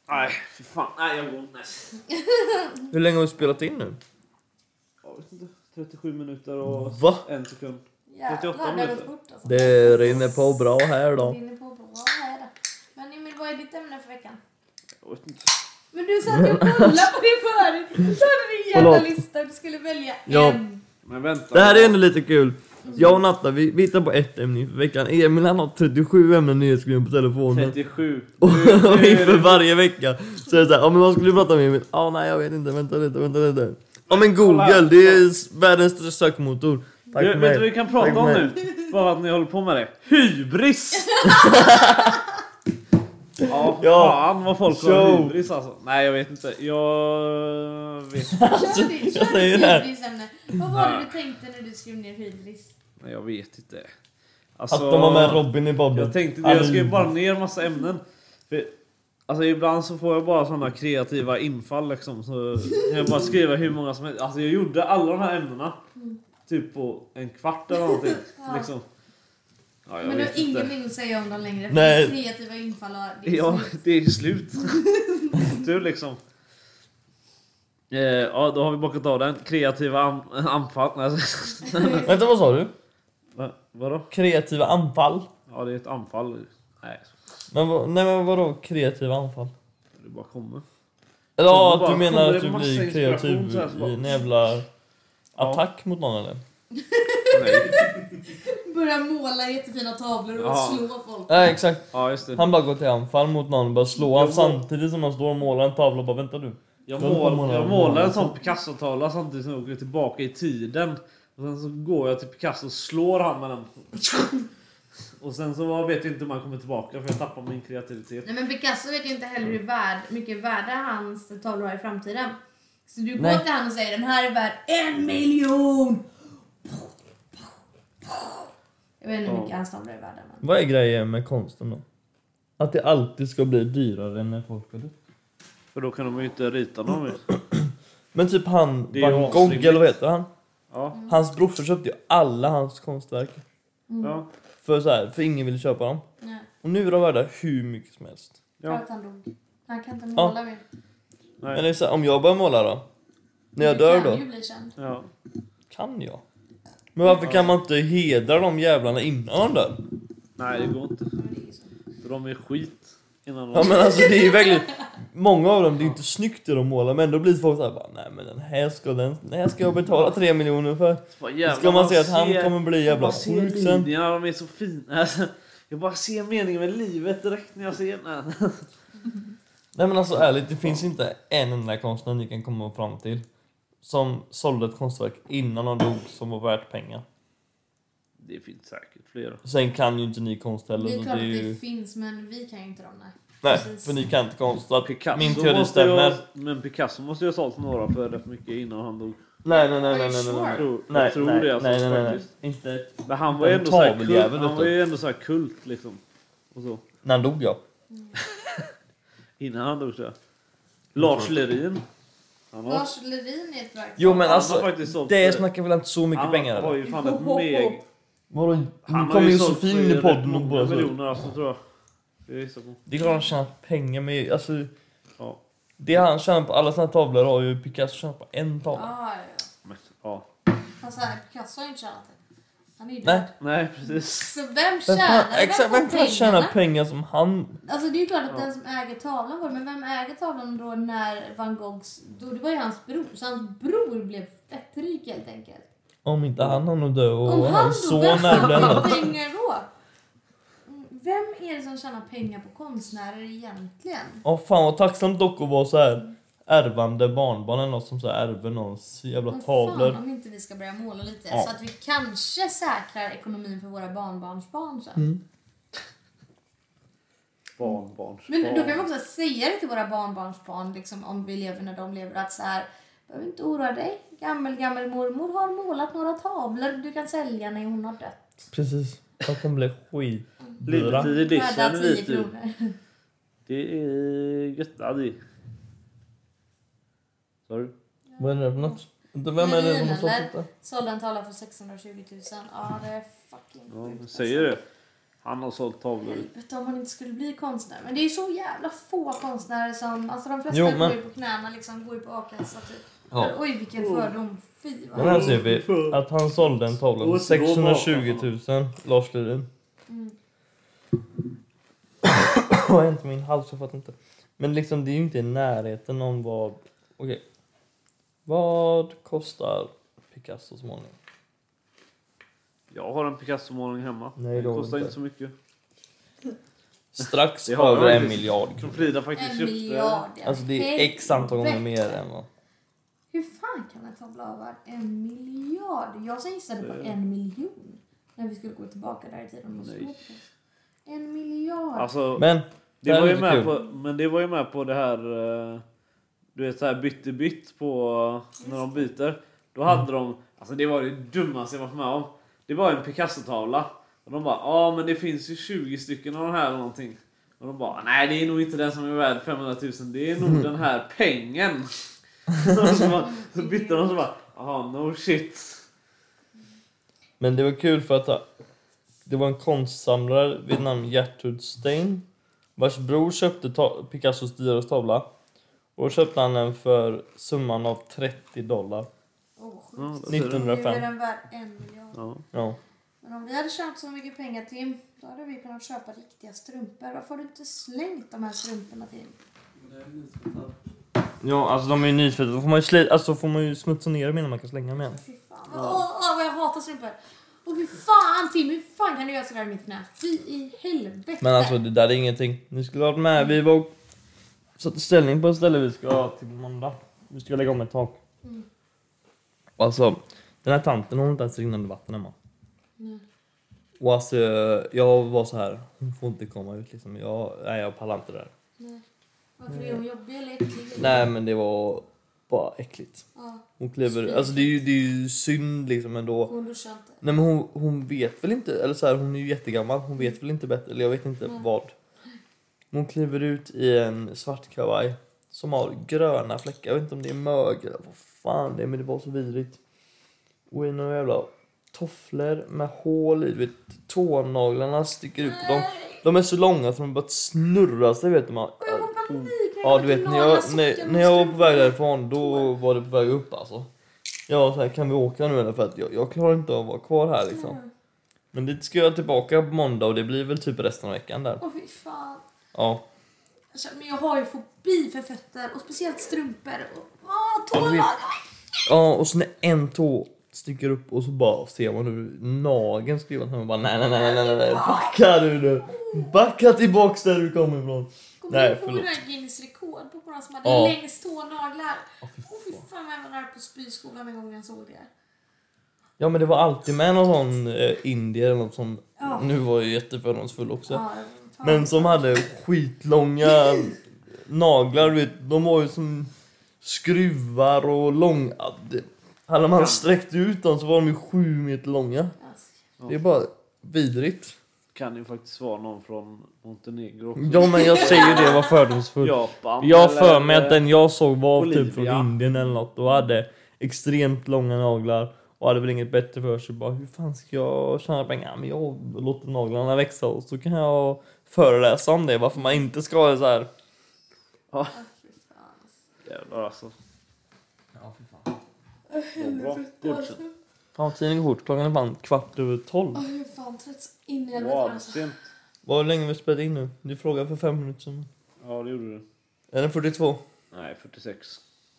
C: Nej, fy fan. Nej, jag går nej.
A: Hur länge har du spelat in nu?
C: Jag vet inte. 37 minuter och
A: Va?
C: en sekund.
B: jävlar,
C: 38
B: det har
C: minuter.
B: gått fort alltså.
A: Det rinner på bra här
B: Det
A: då.
B: rinner på bra här. Men Emil, vad är ditt ämne för veckan?
C: Jag vet inte.
B: Men du satt ju och kollade på det förut! Du hade din jävla
A: Förlåt.
B: lista, du skulle välja
A: Ja.
B: en.
C: Men vänta.
A: Det här är ändå lite kul. Jag och Natta, vi, vi hittar på ett ämne inför veckan. Emil han har 37 ämnen nyhetsskrivna på telefonen.
C: 37.
A: Och inför varje vecka så är det såhär, ja men vad skulle du prata med Emil? Ja nej jag vet inte, vänta lite, vänta lite. Ja men Google, det är världens största sökmotor. Tack
C: Du,
A: för
C: vet du vad vi
A: mig.
C: kan
A: Tack
C: prata
A: för
C: om
A: mig.
C: nu? Bara att ni håller på med det. Hybris! ja,
A: Ja.
C: fan vad folk har hybris alltså. Nej jag vet inte. Jag vet
A: jag
B: kör
A: säger
B: ditt hybrisämne. Vad var det du tänkte när du skrev ner hybris?
C: Nej, jag vet inte. Alltså,
A: Att de har med Robin i podden.
C: Jag tänkte jag skrev bara ner massa ämnen. För, alltså ibland så får jag bara sådana kreativa infall liksom. Så jag bara skriver hur många som helst. Alltså jag gjorde alla de här ämnena. Typ på en kvart eller någonting.
B: Ja.
C: Liksom. Ja,
B: Men du har ingenting att säga om dem längre. för
A: Nej.
B: Kreativa infall och det är
C: Ja,
B: slut.
C: det är slut. du liksom. Eh, ja, då har vi bockat av den. Kreativa an anfall.
A: Vänta vad sa du?
C: Va, vadå?
A: Kreativa anfall?
C: Ja, det är ett anfall. Nej,
A: Men, vad- nej, men vadå kreativa anfall?
C: det bara kommer.
A: Eller ja, att du menar att du blir kreativ
C: så här, så bara-
A: i en jävla attack mot någon eller?
C: Nej.
B: Börja måla jättefina tavlor och
C: Ja.
B: slå folk.
A: Nej exakt.
C: Ja, just det.
A: Han bara går till anfall mot någon och bara slår han
C: Jo.
A: samtidigt som han står och målar en tavla och bara vänta du.
C: Jag, mål,
A: måla-
C: jag målar en sån Picasso-tavla samtidigt som jag åker tillbaka i tiden. Och sen så går jag till Picasso och slår han med den. Och sen så vet jag inte hur man kommer tillbaka för jag tappar min kreativitet.
B: Nej men Picasso vet ju inte heller hur värd, mycket värda hans tavlor har i framtiden. Så du går
A: Nej.
B: till han och säger den här är värd en miljon! Jag vet inte hur mycket hans tavlor är värda men.
A: Vad är grejen med konsten då? Att det alltid ska bli dyrare än när folk har dött.
C: För då kan de ju inte rita någon mer.
A: Men typ han
C: Det är
A: Van Gogh,
C: asrimligt.
A: eller vad heter han?
C: Ja,
A: Hans brorsa köpte ju alla hans konstverk.
C: ja,
A: För, så här, för ingen ville köpa dem.
B: Nej,
A: Och nu är de värda hur mycket som helst.
B: för
C: ja.
B: att han dog. Han kan inte
A: Ja.
B: måla mer.
A: Men det är så här, om jag börjar måla då? När jag
B: Du
A: dör
B: kan
A: då?
B: ju bli känd.
C: ja.
A: Kan jag? Men varför kan man inte hedra de jävlarna innan dör?
C: Nej, det går inte. För de är skit innan
A: Ja men alltså det är ju verkligen Många av dem, det är inte snyggt det de målar men då blir folk såhär bara Nej men den här ska, den, den här ska jag betala tre miljoner för Då
C: jävlar,
A: ska man se att han
C: ser-
A: kommer bli jävla sjuk sen
C: linjerna, de är så fina. Alltså, jag bara ser meningen med livet direkt när jag ser den.
A: Nej men alltså ärligt, det finns inte en enda konstnär ni kan komma fram till Som sålde ett konstverk innan de dog som var värt pengar
C: Det finns säkert flera.
A: Sen kan ju inte ni konst heller
B: Det är
A: så
B: klart
A: det är
B: att
A: ju...
B: det finns men vi kan ju inte dem nej.
A: Nej,
B: precis.
A: för ni kan inte konst så
C: Picasso
A: min teori stämmer
C: ha- Men Picasso måste ju ha sålt några för rätt mycket innan han dog.
A: Nej nej nej nej nej nej nej
C: Jag tror,
A: Nej,
C: jag tror
A: nej,
C: det alltså,
A: nej, nej, nej. Inte
C: Men han var ju ändå såhär
A: taveljävel,
C: kult. Han
A: vet
C: var ju ändå såhär kult liksom. Och så.
A: när han dog ja
C: Innan han dog jag. Lars Lerin. Han har,
B: Lars Lerin är ett verk.
A: Jo men
C: han har
A: alltså,
C: sålt...
A: det snackar väl inte så mycket
C: han
A: pengar
C: har
A: eller?
C: ju fan ett meg...
A: Vadå?
C: Han
A: Nu
C: har
A: kommer Josefin in i podden och bara så.
C: miljoner alltså tror jag. Det är
A: klart han tjänar pengar med, alltså
C: Ja.
A: det han tjänar på alla sina tavlor har ju Picasso tjänat på en tavla.
B: Ah, ja.
C: Men, ja.
B: Fast här, Picasso har ju inte tjänat det. Han är ju
A: Nej.
B: död.
C: Nej precis.
B: Så vem
A: Vem
B: tjänar?
A: fan,
B: Vem
A: exakt, vem fan tjänar pengar som han?
B: Alltså det är ju klart att
C: Ja.
B: den som äger tavlan det, men vem äger tavlan då när van Goghs... Då, det var ju hans bror, så hans bror blev fett rik helt enkelt.
A: Om inte han har nog dö och
B: Om han
A: hans
B: då, vem
A: son
B: får pengar då? Mm, Vem är det som tjänar pengar på konstnärer egentligen?
A: Ja fan vad tacksamt dock att vara så här ärvande barnbarn eller något som så här ärver någons jävla
B: Men
A: tavlor.
B: Fan om inte vi ska börja måla lite
A: Ja.
B: så att vi kanske säkrar ekonomin för våra barnbarnsbarn sen.
A: Mm.
C: Barnbarns
B: Men då kan vi också säga det till våra barnbarnsbarn liksom, om vi lever när de lever att så här behöver inte oroa dig. Gammel, gammel mormor har målat några tavlor du kan sälja när hon har dött.
A: Precis. De kommer bli skitdyra.
C: Limited edition
B: Värda 10
C: vet du.
B: kronor.
C: Det är gött ja, det. Sa du?
A: Vad är det för något? Vem är det som har sålt detta?
B: Sålde en tavla för 620 000. Ja, det är fucking
C: Ja,
B: sjukt,
C: säger
B: alltså.
C: det. Han har sålt tavlor.
B: Helvete om man inte skulle bli konstnär. Men det är ju så jävla få konstnärer som... Alltså de flesta
A: Jo,
B: går
A: men-
B: ju på knäna liksom, går ju på a-kassa typ.
A: Ja.
B: Oj vilken fördom. Fy
A: Men
B: vad
A: här ser vi att han sålde en tavla för
C: Och ett
A: 620 000, Lars Lerin.
B: Mm.
A: Vad har hänt med min hals? Jag fattar inte. Men liksom det är ju inte i närheten om vad... Okej. Vad kostar Picassos målning?
C: Jag har en Picasso-målning hemma.
A: Nej,
C: det
A: du
C: kostar
A: inte.
C: inte så mycket.
A: Strax
C: Det har
A: över
C: jag
A: en
C: faktiskt.
A: miljard kronor.
C: Frida faktiskt
B: En
C: köpte.
B: miljard ja.
A: Alltså det är x antal gånger mer än vad...
B: Hur fan kan en tavla vara en miljard? Jag som gissade på
C: Eh.
B: en miljon. När vi skulle gå tillbaka där i tiden och slå
C: Nej.
B: på oss. En miljard.
C: Alltså,
A: Men,
C: det var ju
A: lite
C: med
A: kul.
C: på, men det var ju med på det här... eh, Du vet så här bytt i bytt på när de byter. Då hade de... Alltså det var det dummaste jag varit med om. Det var en Picasso-tavla. Och de bara ja men det finns ju 20 stycken av de här eller någonting. Och de bara nej det är nog inte den som är värd 500 000. Det är nog den här pengen. Så, bara, så bytte de och så bara jaha no shit.
A: men det var kul för att ha- det var en konstsamlare vid namn Gertrud Stein vars bror köpte Picassos dyraste tavla. Och då köpte han den för summan av 30 dollar.
B: Åh,
C: Ja,
B: sjukt.
C: där ser du.
B: Nu är
A: 1905.
B: den värd en miljard.
C: Ja.
A: Ja.
B: Men om vi hade tjänat så mycket pengar Tim, då hade vi kunnat köpa riktiga strumpor. Varför har du inte slängt de här strumporna Tim?
A: Ja, alltså de är ju nytvättade. Då får man ju, sli- alltså, får man ju smutsa ner dem innan man kan slänga dem igen.
B: Fy fan. Åh, åh, vad jag hatar strumpor. Och fy fan Tim, hur fan kan du göra sådär i mitt knä? Fy i helvete.
A: Men alltså det där är ingenting. Ni skulle ha varit med. Vi var satt ställning på ett ställe vi ska till måndag. Vi ska lägga om ett tak.
B: Mm.
A: Och alltså, den här tanten har inte ens rinnande vatten hemma.
B: Nej.
A: Och alltså, jag var så här, hon får inte komma ut liksom. Jag, nej, jag pallar inte det där.
B: Nej. Varför är hon jobbig eller äcklig?
A: Nej men det var bara äckligt.
B: Ja,
A: Hon kliver, alltså det är ju, det är ju synd liksom ändå.
B: hon duschar inte.
A: Nej men hon, hon vet väl inte, eller så här, hon är ju jättegammal, hon vet väl inte bättre, eller jag vet inte
B: Nej.
A: vad. Hon kliver ut i en svart kavaj som har gröna fläckar, jag vet inte om det är mög eller vad fan det är, men det var så vidrigt. Och i några jävla tofflor med hål i, du vet, tånaglarna sticker ut. De, de är så långa så de börjat snurra sig vet man. Ja du vet när jag, när, jag var på väg därifrån då var det på väg upp alltså. Jag var såhär, kan vi åka nu eller? För att jag, jag klarar inte av att vara kvar här liksom. Men dit ska jag tillbaka på måndag och det blir väl typ resten av veckan där.
B: Åh fy fan.
A: Ja.
B: Alltså, men jag har ju fobi för fötter och speciellt strumpor. Och, åh,
A: Ja, vet.
B: tånaglar!
A: Ja och så när en tå sticker upp och så bara ser man hur nageln skriver man bara nej nej nej nej nej nej backa du nu. Backa tillbaks där du kommer ifrån.
B: Kommer du ihåg det där Guinness rekord på några som hade
A: Ja.
B: längst tånaglar?
A: Åh, fy
B: Åh fy
A: fan.
B: vad jag var på spyskolan en gång jag såg det.
A: Ja men det var alltid med någon sån eh, indier eller något som,
B: Ja.
A: nu var ju jättefördomsfull också.
B: Ja.
A: Men som hade skitlånga naglar, vet. De var ju som skruvar och långa. Hade man sträckt ut dem så var de ju sju meter långa. Det är bara vidrigt.
C: Kan ju faktiskt vara någon från Montenegro också.
A: Ja men jag säger ju det var fördomsfull.
C: Japan.
A: Jag
C: eller-
A: för mig att den jag såg var typ från
C: Bolivia.
A: Indien eller något och hade extremt långa naglar och hade väl inget bättre för sig. Bara hur fan ska jag tjäna pengar? Men jag låter naglarna växa och så kan jag föreläsa om det. Varför man inte ska ha det så här.
C: Ja, jävlar alltså.
A: Ja, fy fan.
C: Vad bra. Godkänt.
A: Fan tiden går fort. Klockan är fan kvart över tolv.
B: Åh, jag är fan trött så in i helvete
C: Wow,
B: alltså.
C: sent.
A: Vad länge vi spelat in nu? Du frågade för fem minuter sedan.
C: Ja, det gjorde du.
A: Är den 42?
C: Nej, 46.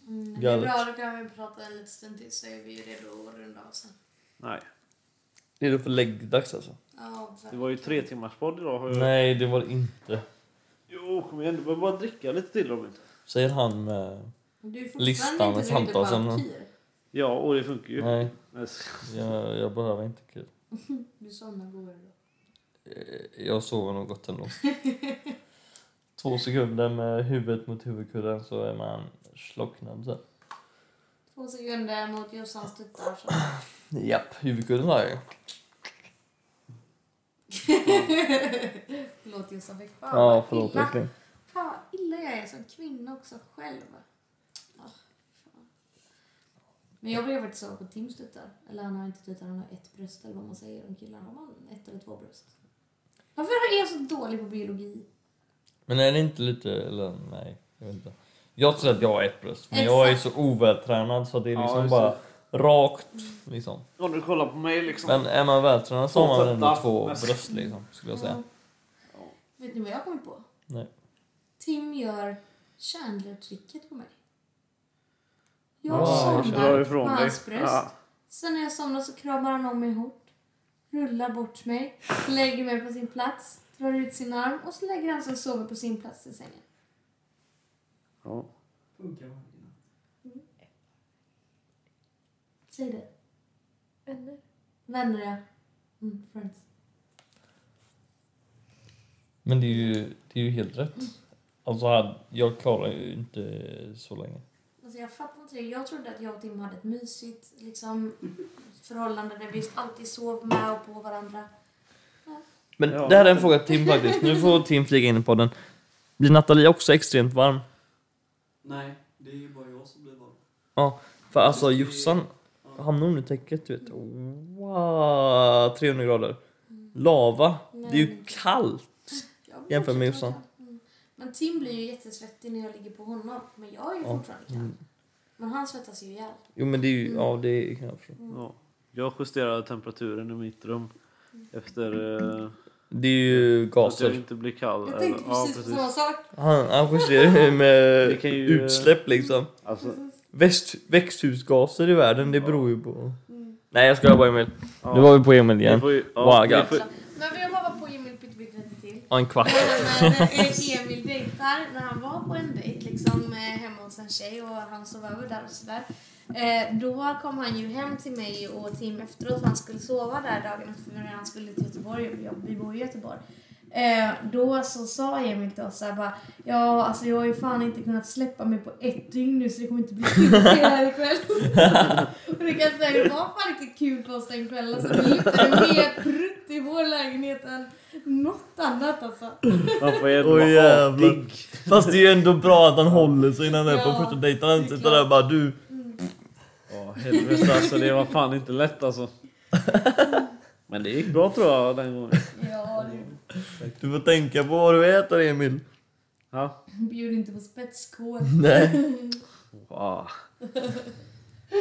B: Mm, det är bra, då kan vi prata en liten stund till så är vi redo att runda av sen.
C: Nej.
A: Det är då för läggdags alltså?
B: Ja,
C: Det var ju tre timmars podd idag. Har jag...
A: Nej, det var det inte.
C: Jo, kom igen. Du behöver bara dricka lite till Robin.
A: Säger han med... Listan med samtalsämnen.
C: Ja, och det funkar ju.
A: Nej, jag, jag behöver inte kul.
B: Du somnar godare då.
A: Eh, Jag sover nog gott ändå. Två sekunder med huvudet mot huvudkudden så är man slocknad så.
B: Två sekunder mot Jossans tuttar.
A: Japp, huvudkudden har jag ju.
B: Förlåt fy fan
A: Ja, förlåt
B: illa.
A: älskling.
B: Fan vad illa jag är som kvinna också själv. Fan. Men jag blev faktiskt så på Tims tuttar. Eller han har inte tuttar, han har ett bröst eller vad man säger om killar. Har man ett eller två bröst? Varför är jag så dålig på biologi?
A: Men är det inte lite, eller nej, jag vet inte. Jag tror att jag har ett bröst, men jag är så ovältränad så det är
C: Ja,
A: liksom
C: just
A: bara rakt liksom.
C: Om du kollar på mig liksom.
A: Men är man vältränad så har man ändå två bröst liksom, skulle jag säga.
C: Ja.
B: Vet ni vad jag kommer på?
A: Nej.
B: Tim gör Chandler-tricket på mig. Jag
A: Ja, jag
B: somnar på hans bröst.
C: Ja.
B: Sen när jag somnar så kramar han om mig hårt. Rullar bort mig. Lägger mig på sin plats. Drar ut sin arm och så lägger han sig och sover på sin plats i sängen.
C: Ja.
D: Funkar varje natt.
B: Säg det.
E: Vänner.
B: Vänner ja. Mm, friends.
A: Men det är ju, det är ju helt rätt. Alltså jag klarar ju inte så länge.
B: Alltså jag fattar inte det. Jag trodde att jag och Tim hade ett mysigt liksom, förhållande där vi alltid sov med och på varandra.
A: Men
C: Ja.
A: det här är en fråga till Tim faktiskt. Nu får Tim flyga in på den. Blir Nathalie också extremt varm?
D: Nej, det är ju bara jag som blir varm.
A: Ja, för alltså Jossan hamnar under täcket du vet. Wow, 300 grader. Lava. Det är ju kallt.
B: Jag blir
A: Jämför med Jossan.
B: Mm. Men Tim blir ju jättesvettig när jag ligger på honom. Men jag är ju
A: Ja.
B: fortfarande kall.
A: Mm.
B: Men han svettas ju ihjäl.
A: Jo men det är ju, ja det kan jag förstå.
C: Ja. Jag justerade temperaturen i mitt rum. Efter eh,
A: Det är ju
C: att jag
A: gaser.
C: inte blir kall.
B: Jag tänkte
C: ja,
B: precis på samma sak.
A: Han, han justerar ju med
C: Det kan ju-
A: utsläpp liksom.
C: Alltså,
A: Väst, växthusgaser i världen, det beror ju på...
B: Mm.
A: Nej jag skojar bara Emil.
C: ja.
A: Nu var vi på Emil igen.
C: får ju,
A: Wow,
C: ja, ni
A: gott.
C: får,
B: Men vi har bara på Emil pyttelite till.
A: Ja, en kvart.
B: Men eh, Emil dejtar när han var på en dejt liksom eh, hemma hos en tjej och han sov över där och sådär. Eh, då kom han ju hem till mig och Tim efteråt. Han skulle sova där dagen efter när han skulle till Göteborg. och jag- Vi bor i Göteborg. Eh, då så sa Emil till oss så här bara, ja alltså jag har ju fan inte kunnat släppa mig på ett dygn nu så det kommer inte bli kul här ikväll. och det kan jag säga, det var fan inte kul för oss den kvällen. Alltså, det luktade mer prutt i vår lägenhet än något annat alltså.
C: Får
A: Oj, jävlar. Fast det är ju ändå bra att han håller sig innan han är på
B: Ja,
A: första dejten. Han
B: det
A: sitter där och bara du.
C: Ja, helvete alltså. Det var fan inte lätt alltså. Men det gick bra tror jag den gången.
B: Ja, det
A: Du får tänka på vad du äter Emil.
C: Ja.
B: bjuder inte på spetskål.
A: Nej.
C: Wow.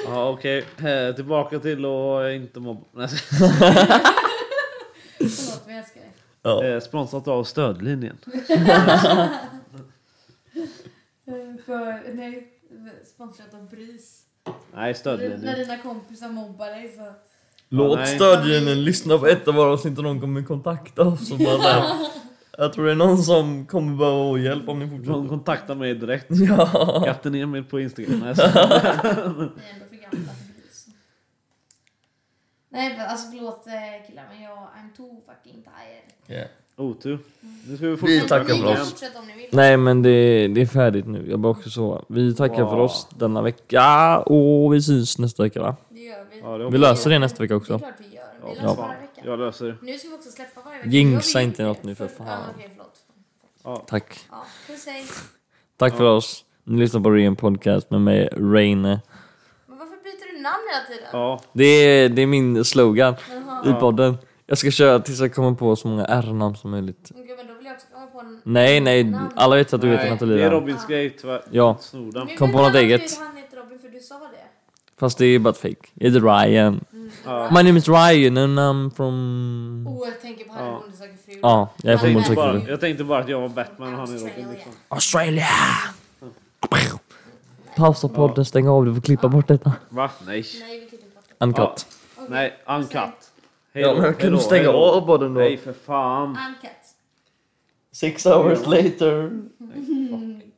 C: Ja okej, Eh, tillbaka till att inte mobba. Nej,
B: Förlåt, vi älskar dig.
A: Ja.
C: eh, Sponsrat av Stödlinjen.
B: Eh, För, nej, sponsrat av BRIS.
C: Nej,
B: När
C: Stödlinjen.
B: dina kompisar mobbar dig så...
A: Låt
C: nej.
A: stödjaren lyssna på ett av våra avsnitt och någon kommer kontakta oss och bara där. Jag tror det är någon som kommer behöva hjälp om ni fortsätter.
C: kontaktar mig direkt.
A: Ja.
C: Katten Emil på Instagram. Nej.
B: Nej, alltså förlåt eh, killar men jag I'm too fucking tired.
C: Otur. Nu ska vi
A: Vi
C: fortsätta.
A: tackar
B: Ni
A: för oss. Nej men det, det är färdigt nu. Jag bara också sova. Vi tackar
C: Wow.
A: för oss denna vecka och vi syns nästa vecka va?
B: Det gör vi.
C: Ja, det
A: Vi
C: hoppas
A: löser det nästa vecka
B: Det är
A: också.
B: klart vi gör. Vi
C: Ja,
B: löser
C: fan.
B: varje vecka.
C: Jag löser det.
B: Nu ska vi också släppa varje vecka.
A: Jinxa
B: Jag vill
A: inte
B: det.
A: något nu för fan.
B: Ja, okej, förlåt.
C: Ja.
A: Tack.
B: Ja, puss hej.
A: Tack för oss. Ni lyssnar på Ren Podcast med mig, Reine.
B: Men varför byter du namn hela tiden?
C: Ja,
A: Det är, det är min slogan i podden. Jag ska köra tills jag kommer på så många R-namn som möjligt.
B: Okej, men då vill jag också komma på en...
A: Nej, nej,
B: namn.
A: alla vet att du heter
C: nej,
A: Nathalie.
C: det är. Robins grej tyvärr.
A: Ja,
C: Snor den.
B: Men
A: Kom på något eget.
B: Han heter Robin för du sa det.
A: fast det är bara ett fake. Jag heter Ryan.
C: Ja.
A: My name is Ryan and I'm from...
B: Åh, jag tänker på Harry
C: Ja.
B: Bonde söker fru.
A: Ja, jag är
C: Jag
A: från
C: tänkte, bara, jag tänkte bara att jag var Batman och han är Robin liksom.
A: Australia! Pausa podden, stäng av, du får klippa bort detta.
C: Va? Nej.
B: Nej, vi klipper bort det.
A: Uncut.
B: Okej.
C: Nej, uncut. Hej
A: Ja,
C: då,
A: men
C: hej
A: kan du
C: då,
A: stänga av podden då?
C: Nej för fan.
B: Uncut.
A: Six hours later.
C: Nej.